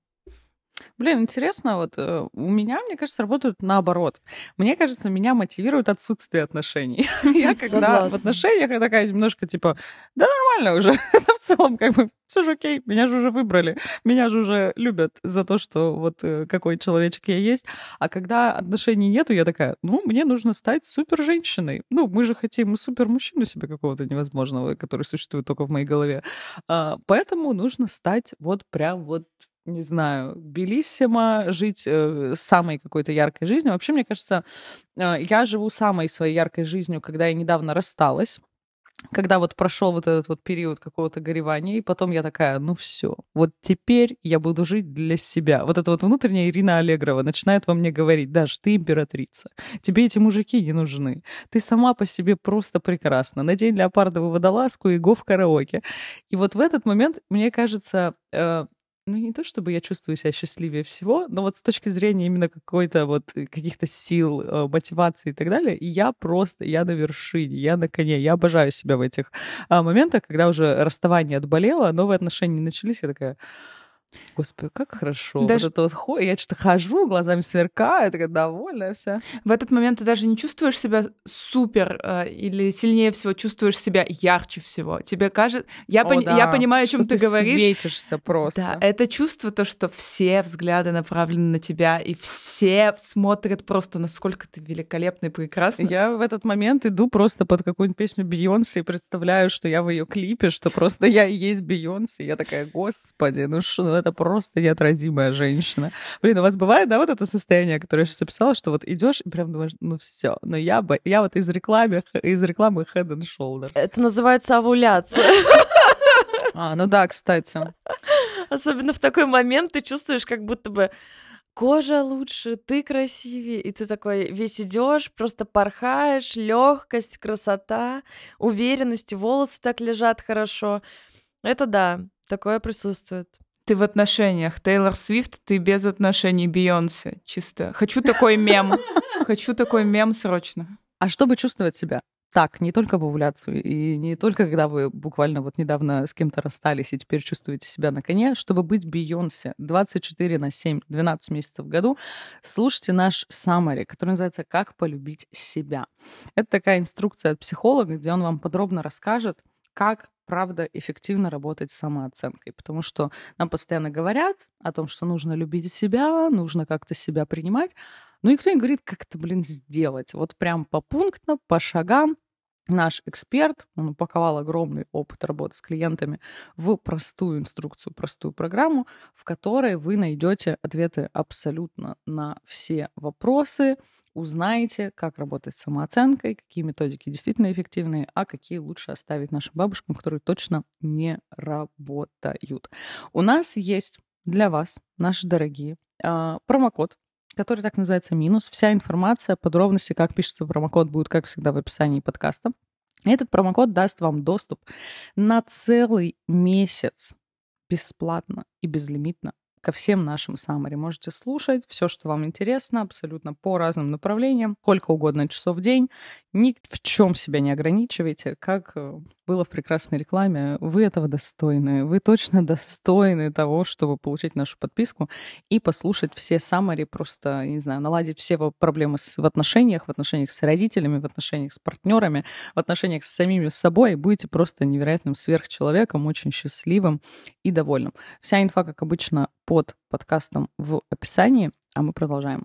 Блин, интересно, вот э, у меня, мне кажется, работают наоборот. Мне кажется, меня мотивирует отсутствие отношений. <laughs> Я когда в отношениях, я такая немножко типа, да нормально уже. <laughs> В целом, как бы, все же окей, меня же уже выбрали, меня же уже любят за то, что вот э, какой человечек я есть. А когда отношений нету, я такая, ну, мне нужно стать супер женщиной. Ну, мы же хотим супер мужчину себе какого-то невозможного, который существует только в моей голове. А, поэтому нужно стать вот прям вот не знаю, белиссимо, жить э, самой какой-то яркой жизнью. Вообще, мне кажется, э, я живу самой своей яркой жизнью, когда я недавно рассталась когда вот прошел вот этот вот период какого-то горевания, и потом я такая, ну все, вот теперь я буду жить для себя. Вот эта вот внутренняя Ирина Аллегрова начинает во мне говорить, Даш, ты императрица, тебе эти мужики не нужны, ты сама по себе просто прекрасна, надень леопардовую водолазку и го в караоке. И вот в этот момент, мне кажется, э, ну, не то чтобы я чувствую себя счастливее всего, но вот с точки зрения именно какой-то вот э, каких-то сил, э, мотивации и так далее, я просто, я на вершине, я на коне, я обожаю себя в этих а, моментах, когда уже расставание отболело, новые отношения начались, я такая, Господи, как хорошо. Даже... Вот это вот хо... Я что-то хожу, глазами сверкаю, такая довольная вся. В этот момент ты даже не чувствуешь себя супер э, или сильнее всего чувствуешь себя ярче всего. Тебе кажется... Я, о, пон... да. я понимаю, о чем ты, ты говоришь. светишься просто. Да, это чувство, то, что все взгляды направлены на тебя, и все смотрят просто, насколько ты великолепный, прекрасный. Я в этот момент иду просто под какую-нибудь песню Бейонсе и представляю, что я в ее клипе, что просто я и есть Бейонсе. Я такая, господи, ну что, это просто неотразимая женщина. Блин, у вас бывает, да, вот это состояние, которое я сейчас описала, что вот идешь и прям думаешь, ну все, но я бы, я вот из рекламы, из рекламы Head and Shoulder. Это называется овуляция. <laughs> А, ну да, кстати. Особенно в такой момент ты чувствуешь, как будто бы кожа лучше, ты красивее, и ты такой весь идешь, просто порхаешь, легкость, красота, уверенность, волосы так лежат хорошо. Это да, такое присутствует. Ты в отношениях. Тейлор Свифт, ты без отношений Бейонсе. Чисто. Хочу такой мем. Хочу такой мем срочно. А чтобы чувствовать себя так, не только в овуляцию, и не только когда вы буквально вот недавно с кем-то расстались и теперь чувствуете себя на коне, чтобы быть Бейонсе 24 на 7, 12 месяцев в году, слушайте наш summary, который называется «Как полюбить себя». Это такая инструкция от психолога, где он вам подробно расскажет, как правда эффективно работать с самооценкой, потому что нам постоянно говорят о том, что нужно любить себя, нужно как-то себя принимать, но никто не говорит, как это, блин, сделать. Вот прям по пунктам, по шагам. Наш эксперт, он упаковал огромный опыт работы с клиентами в простую инструкцию, простую программу, в которой вы найдете ответы абсолютно на все вопросы, узнаете, как работать с самооценкой, какие методики действительно эффективные, а какие лучше оставить нашим бабушкам, которые точно не работают. У нас есть для вас, наши дорогие, а, промокод, который так называется минус. Вся информация, подробности, как пишется промокод, будет, как всегда, в описании подкаста. Этот промокод даст вам доступ на целый месяц бесплатно и безлимитно ко всем нашим саммари. Можете слушать все, что вам интересно, абсолютно по разным направлениям, сколько угодно часов в день. Ни в чем себя не ограничивайте, как э, было в прекрасной рекламе. Вы этого достойны. Вы точно <laughs> достойны того, чтобы получить нашу подписку и послушать все саммари, просто, не знаю, наладить все проблемы в отношениях, в отношениях с родителями, в отношениях с партнерами, в отношениях с самими собой. И будете просто невероятным сверхчеловеком, очень счастливым и довольным. Вся инфа, как обычно, под подкастом в описании, а мы продолжаем.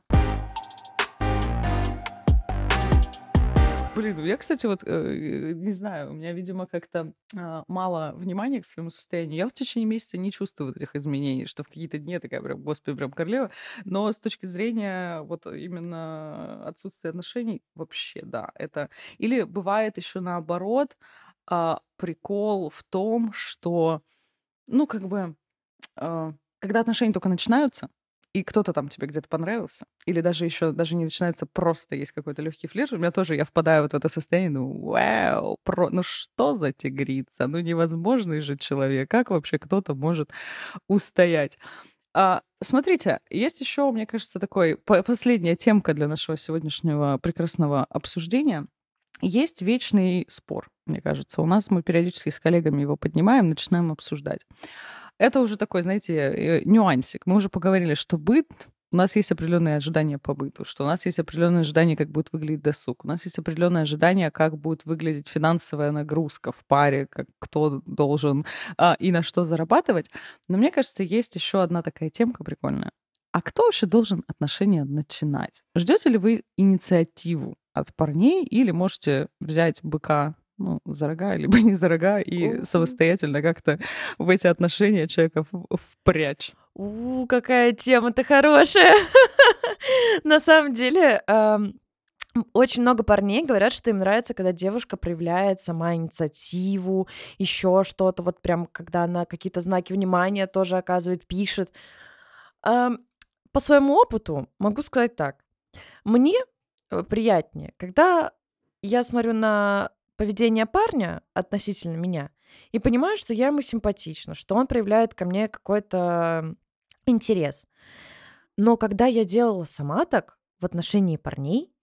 Блин, я, кстати, вот э, не знаю, у меня, видимо, как-то э, мало внимания к своему состоянию. Я в течение месяца не чувствую вот этих изменений, что в какие-то дни я такая прям, господи, прям королева. Но с точки зрения вот именно отсутствия отношений, вообще, да, это... Или бывает еще наоборот, э, прикол в том, что, ну, как бы, э, когда отношения только начинаются, и кто-то там тебе где-то понравился, или даже еще даже не начинается, просто есть какой-то легкий флирт, у меня тоже, я впадаю вот в это состояние, ну, вау, про, ну что за тигрица, ну невозможный же человек, как вообще кто-то может устоять? А, смотрите, есть еще, мне кажется, такой последняя темка для нашего сегодняшнего прекрасного обсуждения. Есть вечный спор, мне кажется. У нас мы периодически с коллегами его поднимаем, начинаем обсуждать. Это уже такой, знаете, э, нюансик. Мы уже поговорили, что быт у нас есть определенные ожидания по быту, что у нас есть определенные ожидания, как будет выглядеть досуг, у нас есть определенные ожидания, как будет выглядеть финансовая нагрузка в паре, как кто должен а, и на что зарабатывать. Но мне кажется, есть еще одна такая темка прикольная. А кто вообще должен отношения начинать? Ждете ли вы инициативу от парней или можете взять быка ну, за рога, либо не за рога, и самостоятельно как-то в эти отношения человека впрячь? У, какая тема-то хорошая. <laughs> На самом деле, очень много парней говорят, что им нравится, когда девушка проявляет сама инициативу, еще что-то, вот прям, когда она какие-то знаки внимания тоже оказывает, пишет. По своему опыту могу сказать так. Мне э, приятнее, когда я смотрю на поведение парня относительно меня и понимаю, что я ему симпатична, что он проявляет ко мне какой-то интерес. Но когда я делала сама так в отношении парней,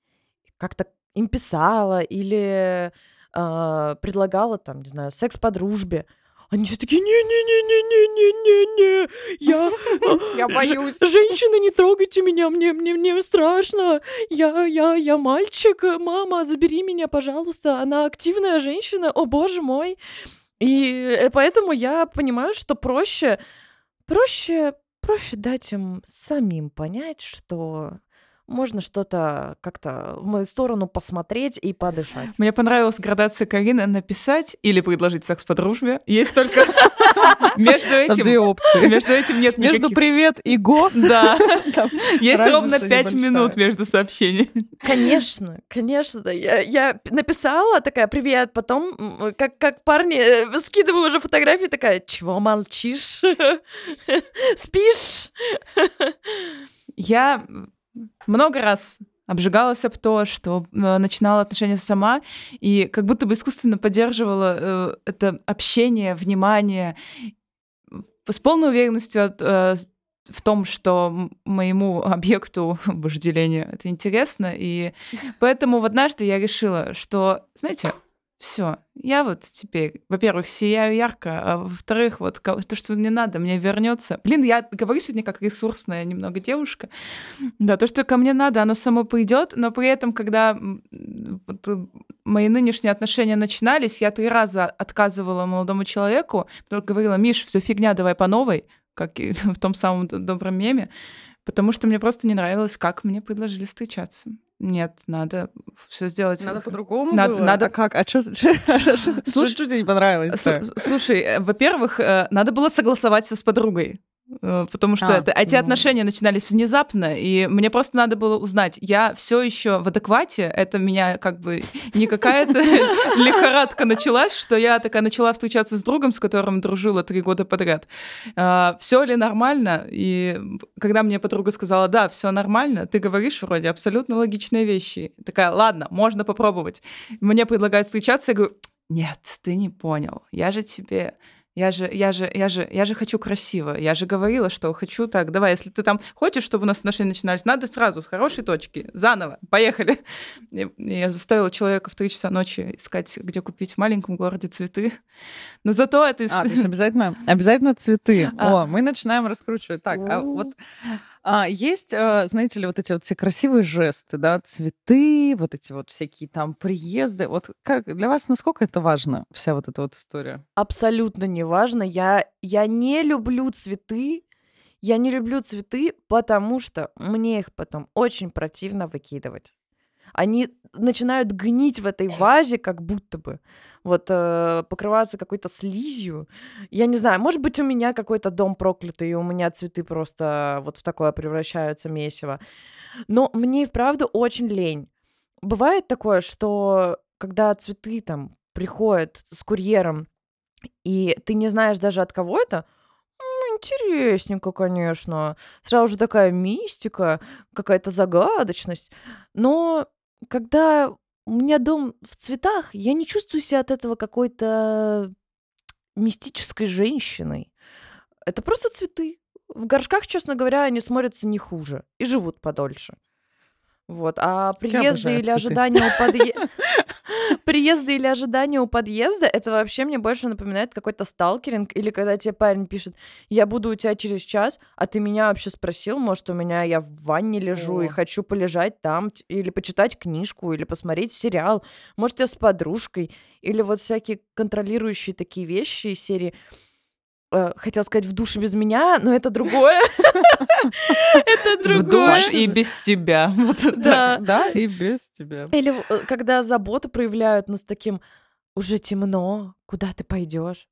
как-то им писала или э, предлагала там, не знаю, секс по дружбе, они все такие, не-не-не-не-не-не-не-не, я, <laughs> я боюсь. Женщины, не трогайте меня, мне, мне, мне страшно. Я, я, я мальчик, мама, забери меня, пожалуйста. Она активная женщина, о боже мой. И поэтому я понимаю, что проще, проще проще дать им самим понять, что можно что-то как-то в мою сторону посмотреть и подышать. Мне понравилась градация Карины написать или предложить секс по дружбе. Есть только <laughs> между этим... Две опции. Между этим нет Между привет и го. <laughs> Да. Есть ровно пять минут между сообщениями. Конечно, конечно. Я, написала такая привет, потом как, как парни э, скидываю уже фотографии, такая, чего молчишь? <laughs> Спишь? Я много раз обжигалась об то, что э, начинала отношения сама, и как будто бы искусственно поддерживала э, это общение, внимание с полной уверенностью э, в том, что моему объекту вожделения это интересно, и поэтому вот однажды я решила, что, знаете, все, я вот теперь, во-первых, сияю ярко, а во-вторых, вот то, что мне надо, мне вернется. Блин, я говорю сегодня как ресурсная немного девушка. Да, то, что ко мне надо, оно само пойдет, но при этом, когда вот мои нынешние отношения начинались, я три раза отказывала молодому человеку, говорила, Миш, все фигня, давай по новой, как и <laughs> в том самом добром меме, потому что мне просто не нравилось, как мне предложили встречаться. Нет, надо все сделать. Надо по-другому надо, было? Надо... А как? А что <laughs> тебе не понравилось? Слушай, э, во-первых, э, надо было согласовать все с подругой. Э, потому что а, это, эти ну... отношения начинались внезапно, и мне просто надо было узнать, я все еще в адеквате, это меня как бы не какая-то <laughs> лихорадка началась, что я такая начала встречаться с другом, с которым дружила три года подряд. А, все ли нормально? И когда мне подруга сказала, да, все нормально, ты говоришь вроде абсолютно логичные вещи. Такая, ладно, можно попробовать. Мне предлагают встречаться, я говорю, нет, ты не понял, я же тебе я же, я же, я же, я же хочу красиво. Я же говорила, что хочу так. Давай, если ты там хочешь, чтобы у нас отношения начинались, надо сразу с хорошей точки. Заново. Поехали. Я заставила человека в три часа ночи искать, где купить в маленьком городе цветы. Но зато это... А, то есть <laughs> обязательно, обязательно цветы. А. О, мы начинаем раскручивать. Так, а вот а, есть, а, знаете ли, вот эти вот все красивые жесты, да, цветы, вот эти вот всякие там приезды. Вот как для вас насколько это важно, вся вот эта вот история? Абсолютно не важно. Я, я не люблю цветы. Я не люблю цветы, потому что мне их потом очень противно выкидывать они начинают гнить в этой вазе, как будто бы, вот, э, покрываться какой-то слизью. Я не знаю, может быть, у меня какой-то дом проклятый, и у меня цветы просто вот в такое превращаются месиво. Но мне и вправду очень лень. Бывает такое, что когда цветы там приходят с курьером, и ты не знаешь даже от кого это, интересненько, конечно. Сразу же такая мистика, какая-то загадочность. Но когда у меня дом в цветах, я не чувствую себя от этого какой-то мистической женщиной. Это просто цветы. В горшках, честно говоря, они смотрятся не хуже и живут подольше. Вот. А <laughs> приезды или ожидания у подъезда... Приезды или ожидания у подъезда, это вообще мне больше напоминает какой-то сталкеринг, или когда тебе парень пишет, я буду у тебя через час, а ты меня вообще спросил, может, у меня я в ванне лежу и хочу полежать там, или почитать книжку, или посмотреть сериал, может, я с подружкой, или вот всякие контролирующие такие вещи из серии хотел сказать в душе без меня, но это другое. <laughs> Это В другое. душ и без тебя. <laughs> Да. Да, и без тебя. Или э, когда заботу проявляют нас таким, уже темно, куда ты пойдешь?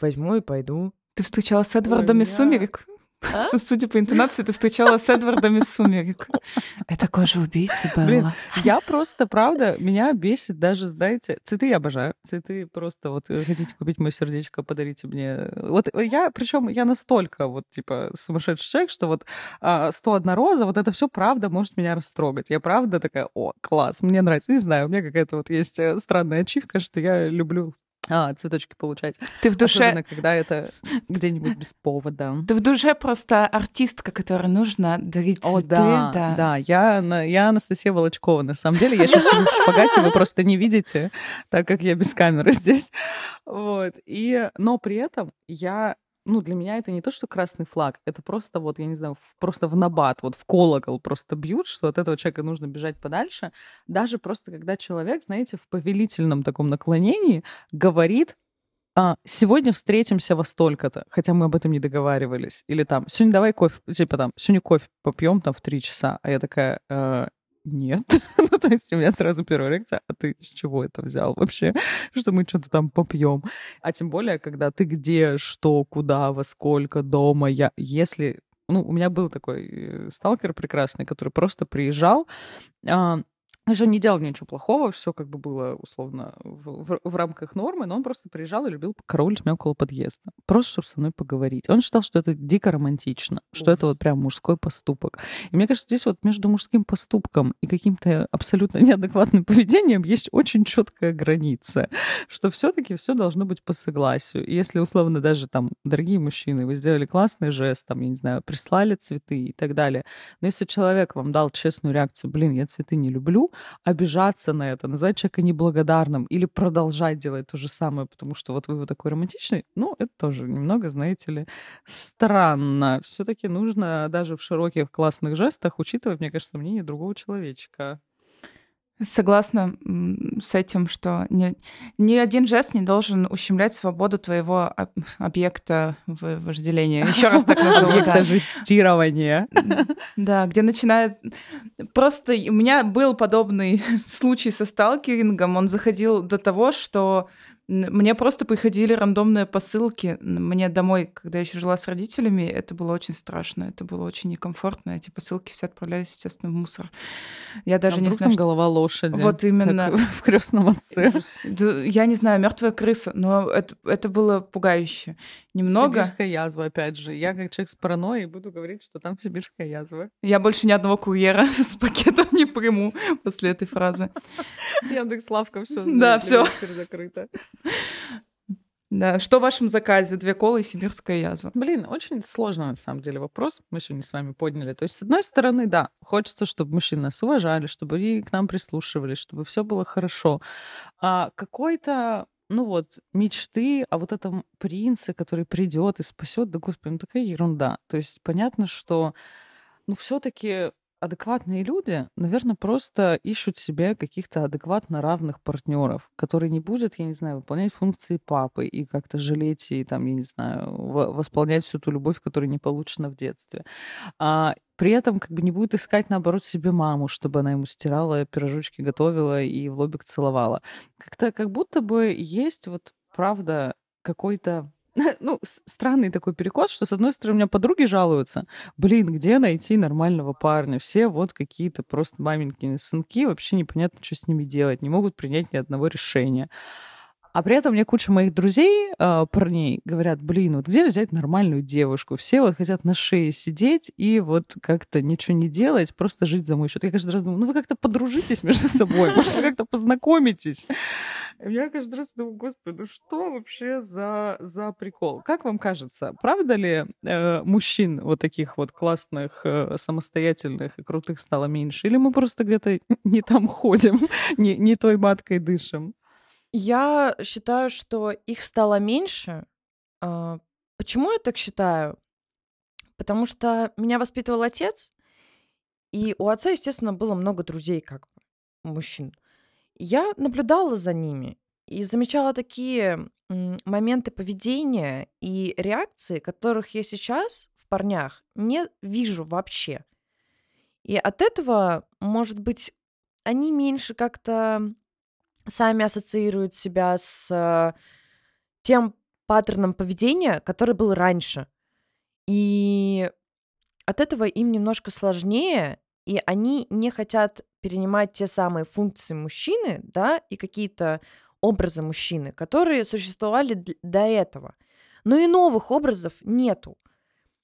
Возьму и пойду. Ты встречалась с Эдвардом из «Сумерек»? А? Судя по интонации, ты встречалась с Эдвардом из «Сумерек». Это кожа убийцы, Блин, Белла. Я просто, правда, меня бесит даже, знаете, цветы я обожаю. Цветы просто вот э, хотите купить мое сердечко, подарите мне. Вот я, причем я настолько вот типа сумасшедший человек, что вот а, 101 роза, вот это все правда может меня растрогать. Я правда такая, о, класс, мне нравится. Не знаю, у меня какая-то вот есть э, странная ачивка, что я люблю а, цветочки получать. Ты в душе... Особенно, когда это <laughs> где-нибудь без повода. Ты в душе просто артистка, которой нужно дарить О, цветы. да, да, я, на- я Анастасия Волочкова, на самом деле. Я сейчас сижу в шпагате, вы просто не видите, так как я без камеры <laughs> здесь. Вот. И, но при этом я ну, для меня это не то, что красный флаг, это просто вот, я не знаю, в- просто в набат, вот в колокол просто бьют, что от этого человека нужно бежать подальше. Даже просто когда человек, знаете, в повелительном таком наклонении говорит, а, сегодня встретимся во столько-то, хотя мы об этом не договаривались. Или там, сегодня давай кофе, типа там, сегодня кофе попьем там в три часа. А я такая, «Э, нет. <laughs> ну, то есть у меня сразу первая реакция, а ты с чего это взял вообще, что мы что-то там попьем? А тем более, когда ты где, что, куда, во сколько, дома, я, если... Ну, у меня был такой э, сталкер прекрасный, который просто приезжал, а, он не делал ничего плохого, все как бы было условно в, в- в рамках нормы, но он просто приезжал и любил покоролить меня около подъезда. Просто, чтобы со мной поговорить. Он считал, что это дико романтично, что это вот прям мужской поступок. И мне кажется, здесь вот между мужским поступком и каким-то абсолютно <laughs> неадекватным поведением есть очень четкая граница, что все-таки все должно быть по согласию. И если условно даже там, дорогие мужчины, вы сделали классный жест, там, я не знаю, прислали цветы и так далее, но если человек вам дал честную реакцию, блин, я цветы не люблю, обижаться на это, назвать человека неблагодарным или продолжать делать то же самое, потому что вот вы вот такой романтичный, ну, это тоже немного, знаете ли, странно. все таки нужно даже в широких классных жестах учитывать, мне кажется, мнение другого человечка. Согласна с этим, что ни, ни один жест не должен ущемлять свободу твоего об- объекта вожделения. Еще раз так <laughs> назову. Объекта да. жестирования. Да, где начинает... Просто у меня был подобный <laughs> случай со сталкерингом. Он заходил до того, что мне просто приходили рандомные посылки мне домой, когда я еще жила с родителями. Это было очень страшно, это было очень некомфортно. Эти посылки все отправлялись, естественно, в мусор. Я даже А не знаю, там что... голова лошади. Вот именно. в крестном отце. Я не знаю, мертвая крыса, но это, это было пугающе. Немного. Сибирская язва, опять же. Я как человек с паранойей буду говорить, что там сибирская язва. Я больше ни одного курьера <laughs> с пакетом не приму после этой фразы. <laughs> Яндекс Лавка, все. Да, всё. закрыто. Да, что в вашем заказе? Две колы и сибирская язва. Блин, очень сложный на самом деле вопрос. Мы сегодня с вами подняли. То есть, с одной стороны, да, хочется, чтобы мужчины нас уважали, чтобы и к нам прислушивались, чтобы все было хорошо. А какой-то ну вот, мечты о вот этом принце, который придет и спасет, да господи, ну такая ерунда. То есть понятно, что, ну все-таки адекватные люди, наверное, просто ищут себе каких-то адекватно равных партнеров, которые не будут, я не знаю, выполнять функции папы и как-то жалеть и там, я не знаю, во- восполнять всю ту любовь, которая не получена в детстве. А при этом как бы не будет искать, наоборот, себе маму, чтобы она ему стирала, пирожочки готовила и в лобик целовала. Как-то как будто бы есть вот, правда, какой-то <laughs> ну, странный такой перекос, что, с одной стороны, у меня подруги жалуются, блин, где найти нормального парня? Все вот какие-то просто маменькины сынки, вообще непонятно, что с ними делать, не могут принять ни одного решения. А при этом мне куча моих друзей, э, парней, говорят, блин, вот где взять нормальную девушку? Все вот хотят на шее сидеть и вот как-то ничего не делать, просто жить за мой счет. Я каждый раз думаю, ну вы как-то подружитесь между <laughs> собой, может, вы как-то познакомитесь. Я каждый раз думаю, господи, ну что вообще за, за прикол? Как вам кажется, правда ли э, мужчин вот таких вот классных, э, самостоятельных и крутых стало меньше? Или мы просто где-то <laughs> не там ходим, <laughs> не, не той маткой дышим? Я считаю, что их стало меньше. А, почему я так считаю? Потому что меня воспитывал отец, и у отца, естественно, было много друзей, как мужчин. Я наблюдала за ними и замечала такие моменты поведения и реакции, которых я сейчас в парнях не вижу вообще. И от этого, может быть, они меньше как-то сами ассоциируют себя с э, тем паттерном поведения, который был раньше. И от этого им немножко сложнее, и они не хотят перенимать те самые функции мужчины, да, и какие-то образы мужчины, которые существовали до этого. Но и новых образов нету.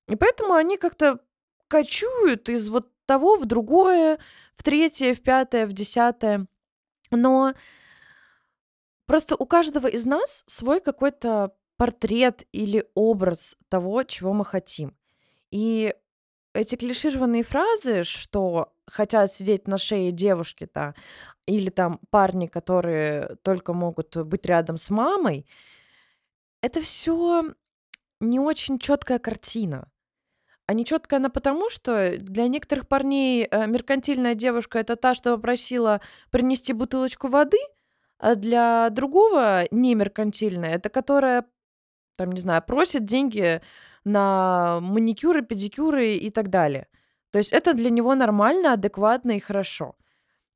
И поэтому они как-то кочуют из вот того в другое, в третье, в пятое, в десятое. Но просто у каждого из нас свой какой-то портрет или образ того, чего мы хотим. И эти клишированные фразы, что хотят сидеть на шее девушки-то, или там парни, которые только могут быть рядом с мамой, это все не очень четкая картина. А не четкая она потому, что для некоторых парней э, меркантильная девушка это та, что попросила принести бутылочку воды, а для другого не меркантильная это которая, там, не знаю, просит деньги на маникюры, педикюры и так далее. То есть это для него нормально, адекватно и хорошо.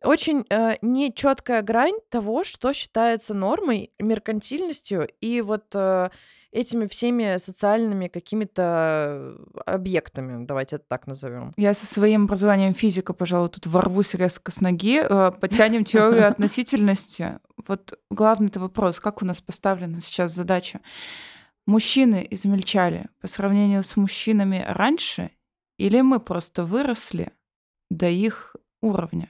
Очень э, нечеткая грань того, что считается нормой, меркантильностью и вот э, этими всеми социальными какими-то объектами, давайте это так назовем. Я со своим образованием физика, пожалуй, тут ворвусь резко с ноги. Э, подтянем теорию <laughs> относительности. Вот главный-то вопрос, как у нас поставлена сейчас задача? Мужчины измельчали по сравнению с мужчинами раньше, или мы просто выросли до их уровня?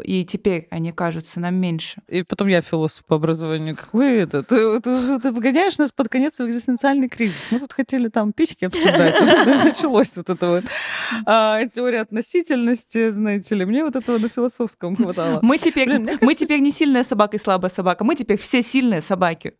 И теперь они кажутся нам меньше. И потом я философ по образованию. Какой это? Ты, ты, ты выгоняешь нас под конец в экзистенциальный кризис. Мы тут хотели там пички обсуждать. <laughs> Началось вот это вот. А, теория относительности, знаете ли. Мне вот этого на философском хватало. Мы теперь, Блин, кажется, мы теперь не сильная собака и слабая собака. Мы теперь все сильные собаки.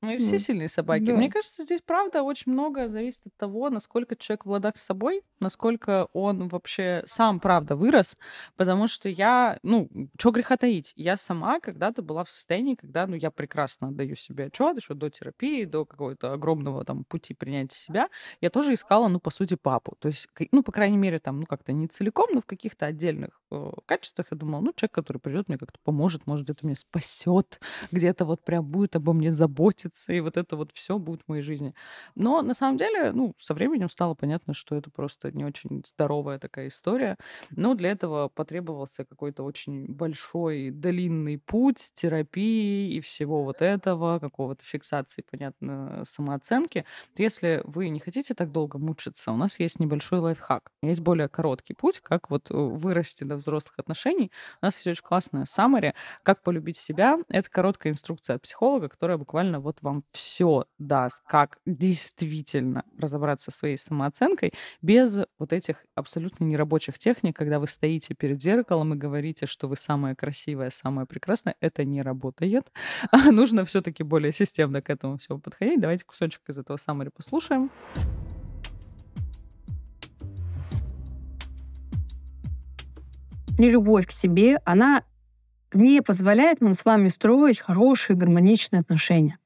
Мы все сильные собаки. Да. Мне кажется, здесь, правда, очень много зависит от того, насколько человек в ладах с собой, насколько он вообще сам, правда, вырос. Потому что я, ну, что греха таить, я сама когда-то была в состоянии, когда, ну, я прекрасно отдаю себе отчет, еще до терапии, до какого-то огромного там пути принятия себя, я тоже искала, ну, по сути, папу. То есть, ну, по крайней мере, там, ну, как-то не целиком, но в каких-то отдельных э, качествах я думала, ну, человек, который придет мне как-то поможет, может, где-то меня спасет, где-то вот прям будет обо мне заботиться месяцы, и вот это вот все будет в моей жизни. Но на самом деле, ну, со временем стало понятно, что это просто не очень здоровая такая история. Но для этого потребовался какой-то очень большой, длинный путь терапии и всего вот этого, какого-то фиксации, понятно, самооценки. Если вы не хотите так долго мучиться, у нас есть небольшой лайфхак. Есть более короткий путь, как вот э, вырасти до взрослых отношений. У нас есть очень классная summary, как полюбить себя. Это короткая инструкция от психолога, которая буквально вот вам все даст, как действительно разобраться со своей самооценкой без вот этих абсолютно нерабочих техник, когда вы стоите перед зеркалом и говорите, что вы самая красивая, самая прекрасная. Это не работает. <laughs> А нужно все-таки более системно к этому всему подходить. Давайте кусочек из этого summary послушаем. Нелюбовь к себе, она не позволяет нам с вами строить хорошие гармоничные отношения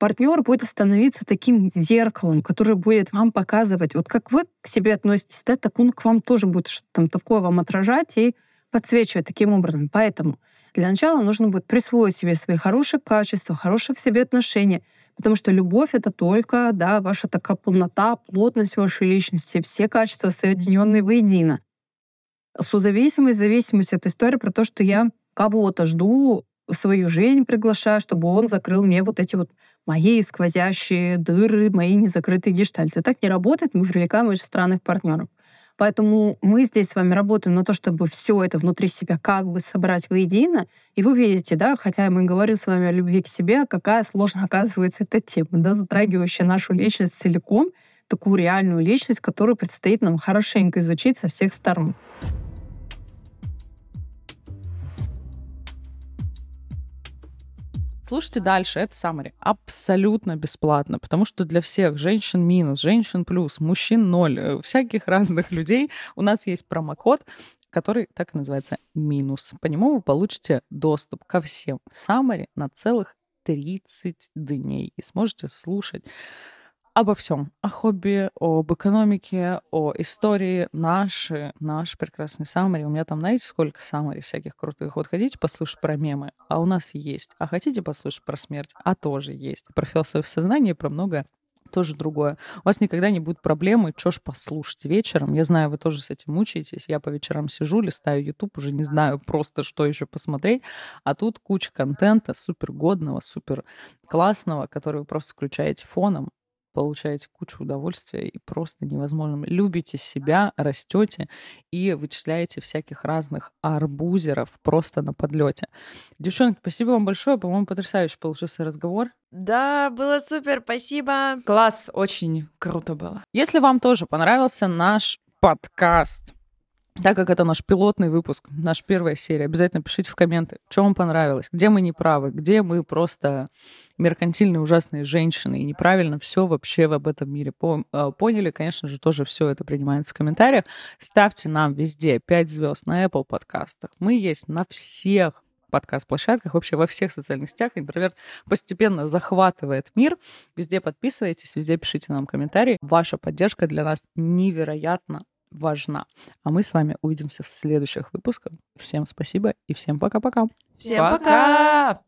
партнер будет становиться таким зеркалом, который будет вам показывать, вот как вы к себе относитесь, да, так он к вам тоже будет что-то там такое вам отражать и подсвечивать таким образом. Поэтому для начала нужно будет присвоить себе свои хорошие качества, хорошие к себе отношения, потому что любовь — это только да, ваша такая полнота, плотность вашей личности, все качества, соединенные воедино. Созависимость, зависимость — это история про то, что я кого-то жду в свою жизнь приглашаю, чтобы он закрыл мне вот эти вот мои сквозящие дыры, мои незакрытые гештальты. Так не работает, мы привлекаем очень странных партнеров. Поэтому мы здесь с вами работаем на то, чтобы все это внутри себя как бы собрать воедино. И вы видите, да, хотя мы говорим с вами о любви к себе, какая сложная оказывается эта тема, да, затрагивающая нашу личность целиком, такую реальную личность, которую предстоит нам хорошенько изучить со всех сторон. Слушайте дальше, это summary. Абсолютно бесплатно, потому что для всех женщин минус, женщин плюс, мужчин ноль, э, всяких <laughs> разных людей у нас есть промокод, который так и называется минус. По нему вы получите доступ ко всем summary на целых 30 дней и сможете слушать обо всем. О хобби, об экономике, о истории. Наши, наш прекрасный саммари. У меня там, знаете, сколько саммари всяких крутых. Вот хотите послушать про мемы? А у нас есть. А хотите послушать про смерть? А тоже есть. Про философию сознания, про многое тоже другое. У вас никогда не будет проблемы, что ж послушать вечером. Я знаю, вы тоже с этим мучаетесь. Я по вечерам сижу, листаю YouTube, уже не знаю <laughs> просто, что еще посмотреть. А тут куча контента супер годного, супер классного, который вы просто включаете фоном получаете кучу удовольствия и просто невозможно. Любите себя, растете и вычисляете всяких разных арбузеров просто на подлете. Девчонки, спасибо вам большое. По-моему, потрясающе получился разговор. Да, было супер, спасибо. Класс, очень круто было. Если вам тоже понравился наш подкаст, так как это наш пилотный выпуск, наша первая серия, обязательно пишите в комменты, что вам понравилось, где мы неправы, где мы просто меркантильные ужасные женщины и неправильно все вообще в этом мире а, поняли. Конечно же, тоже все это принимается в комментариях. Ставьте нам везде 5 звезд на Apple подкастах. Мы есть на всех подкаст-площадках, вообще во всех социальных сетях. Интроверт постепенно захватывает мир. Везде подписывайтесь, везде пишите нам комментарии. Ваша поддержка для нас невероятно важна. А мы с вами увидимся в следующих выпусках. Всем спасибо и всем пока-пока. Всем пока!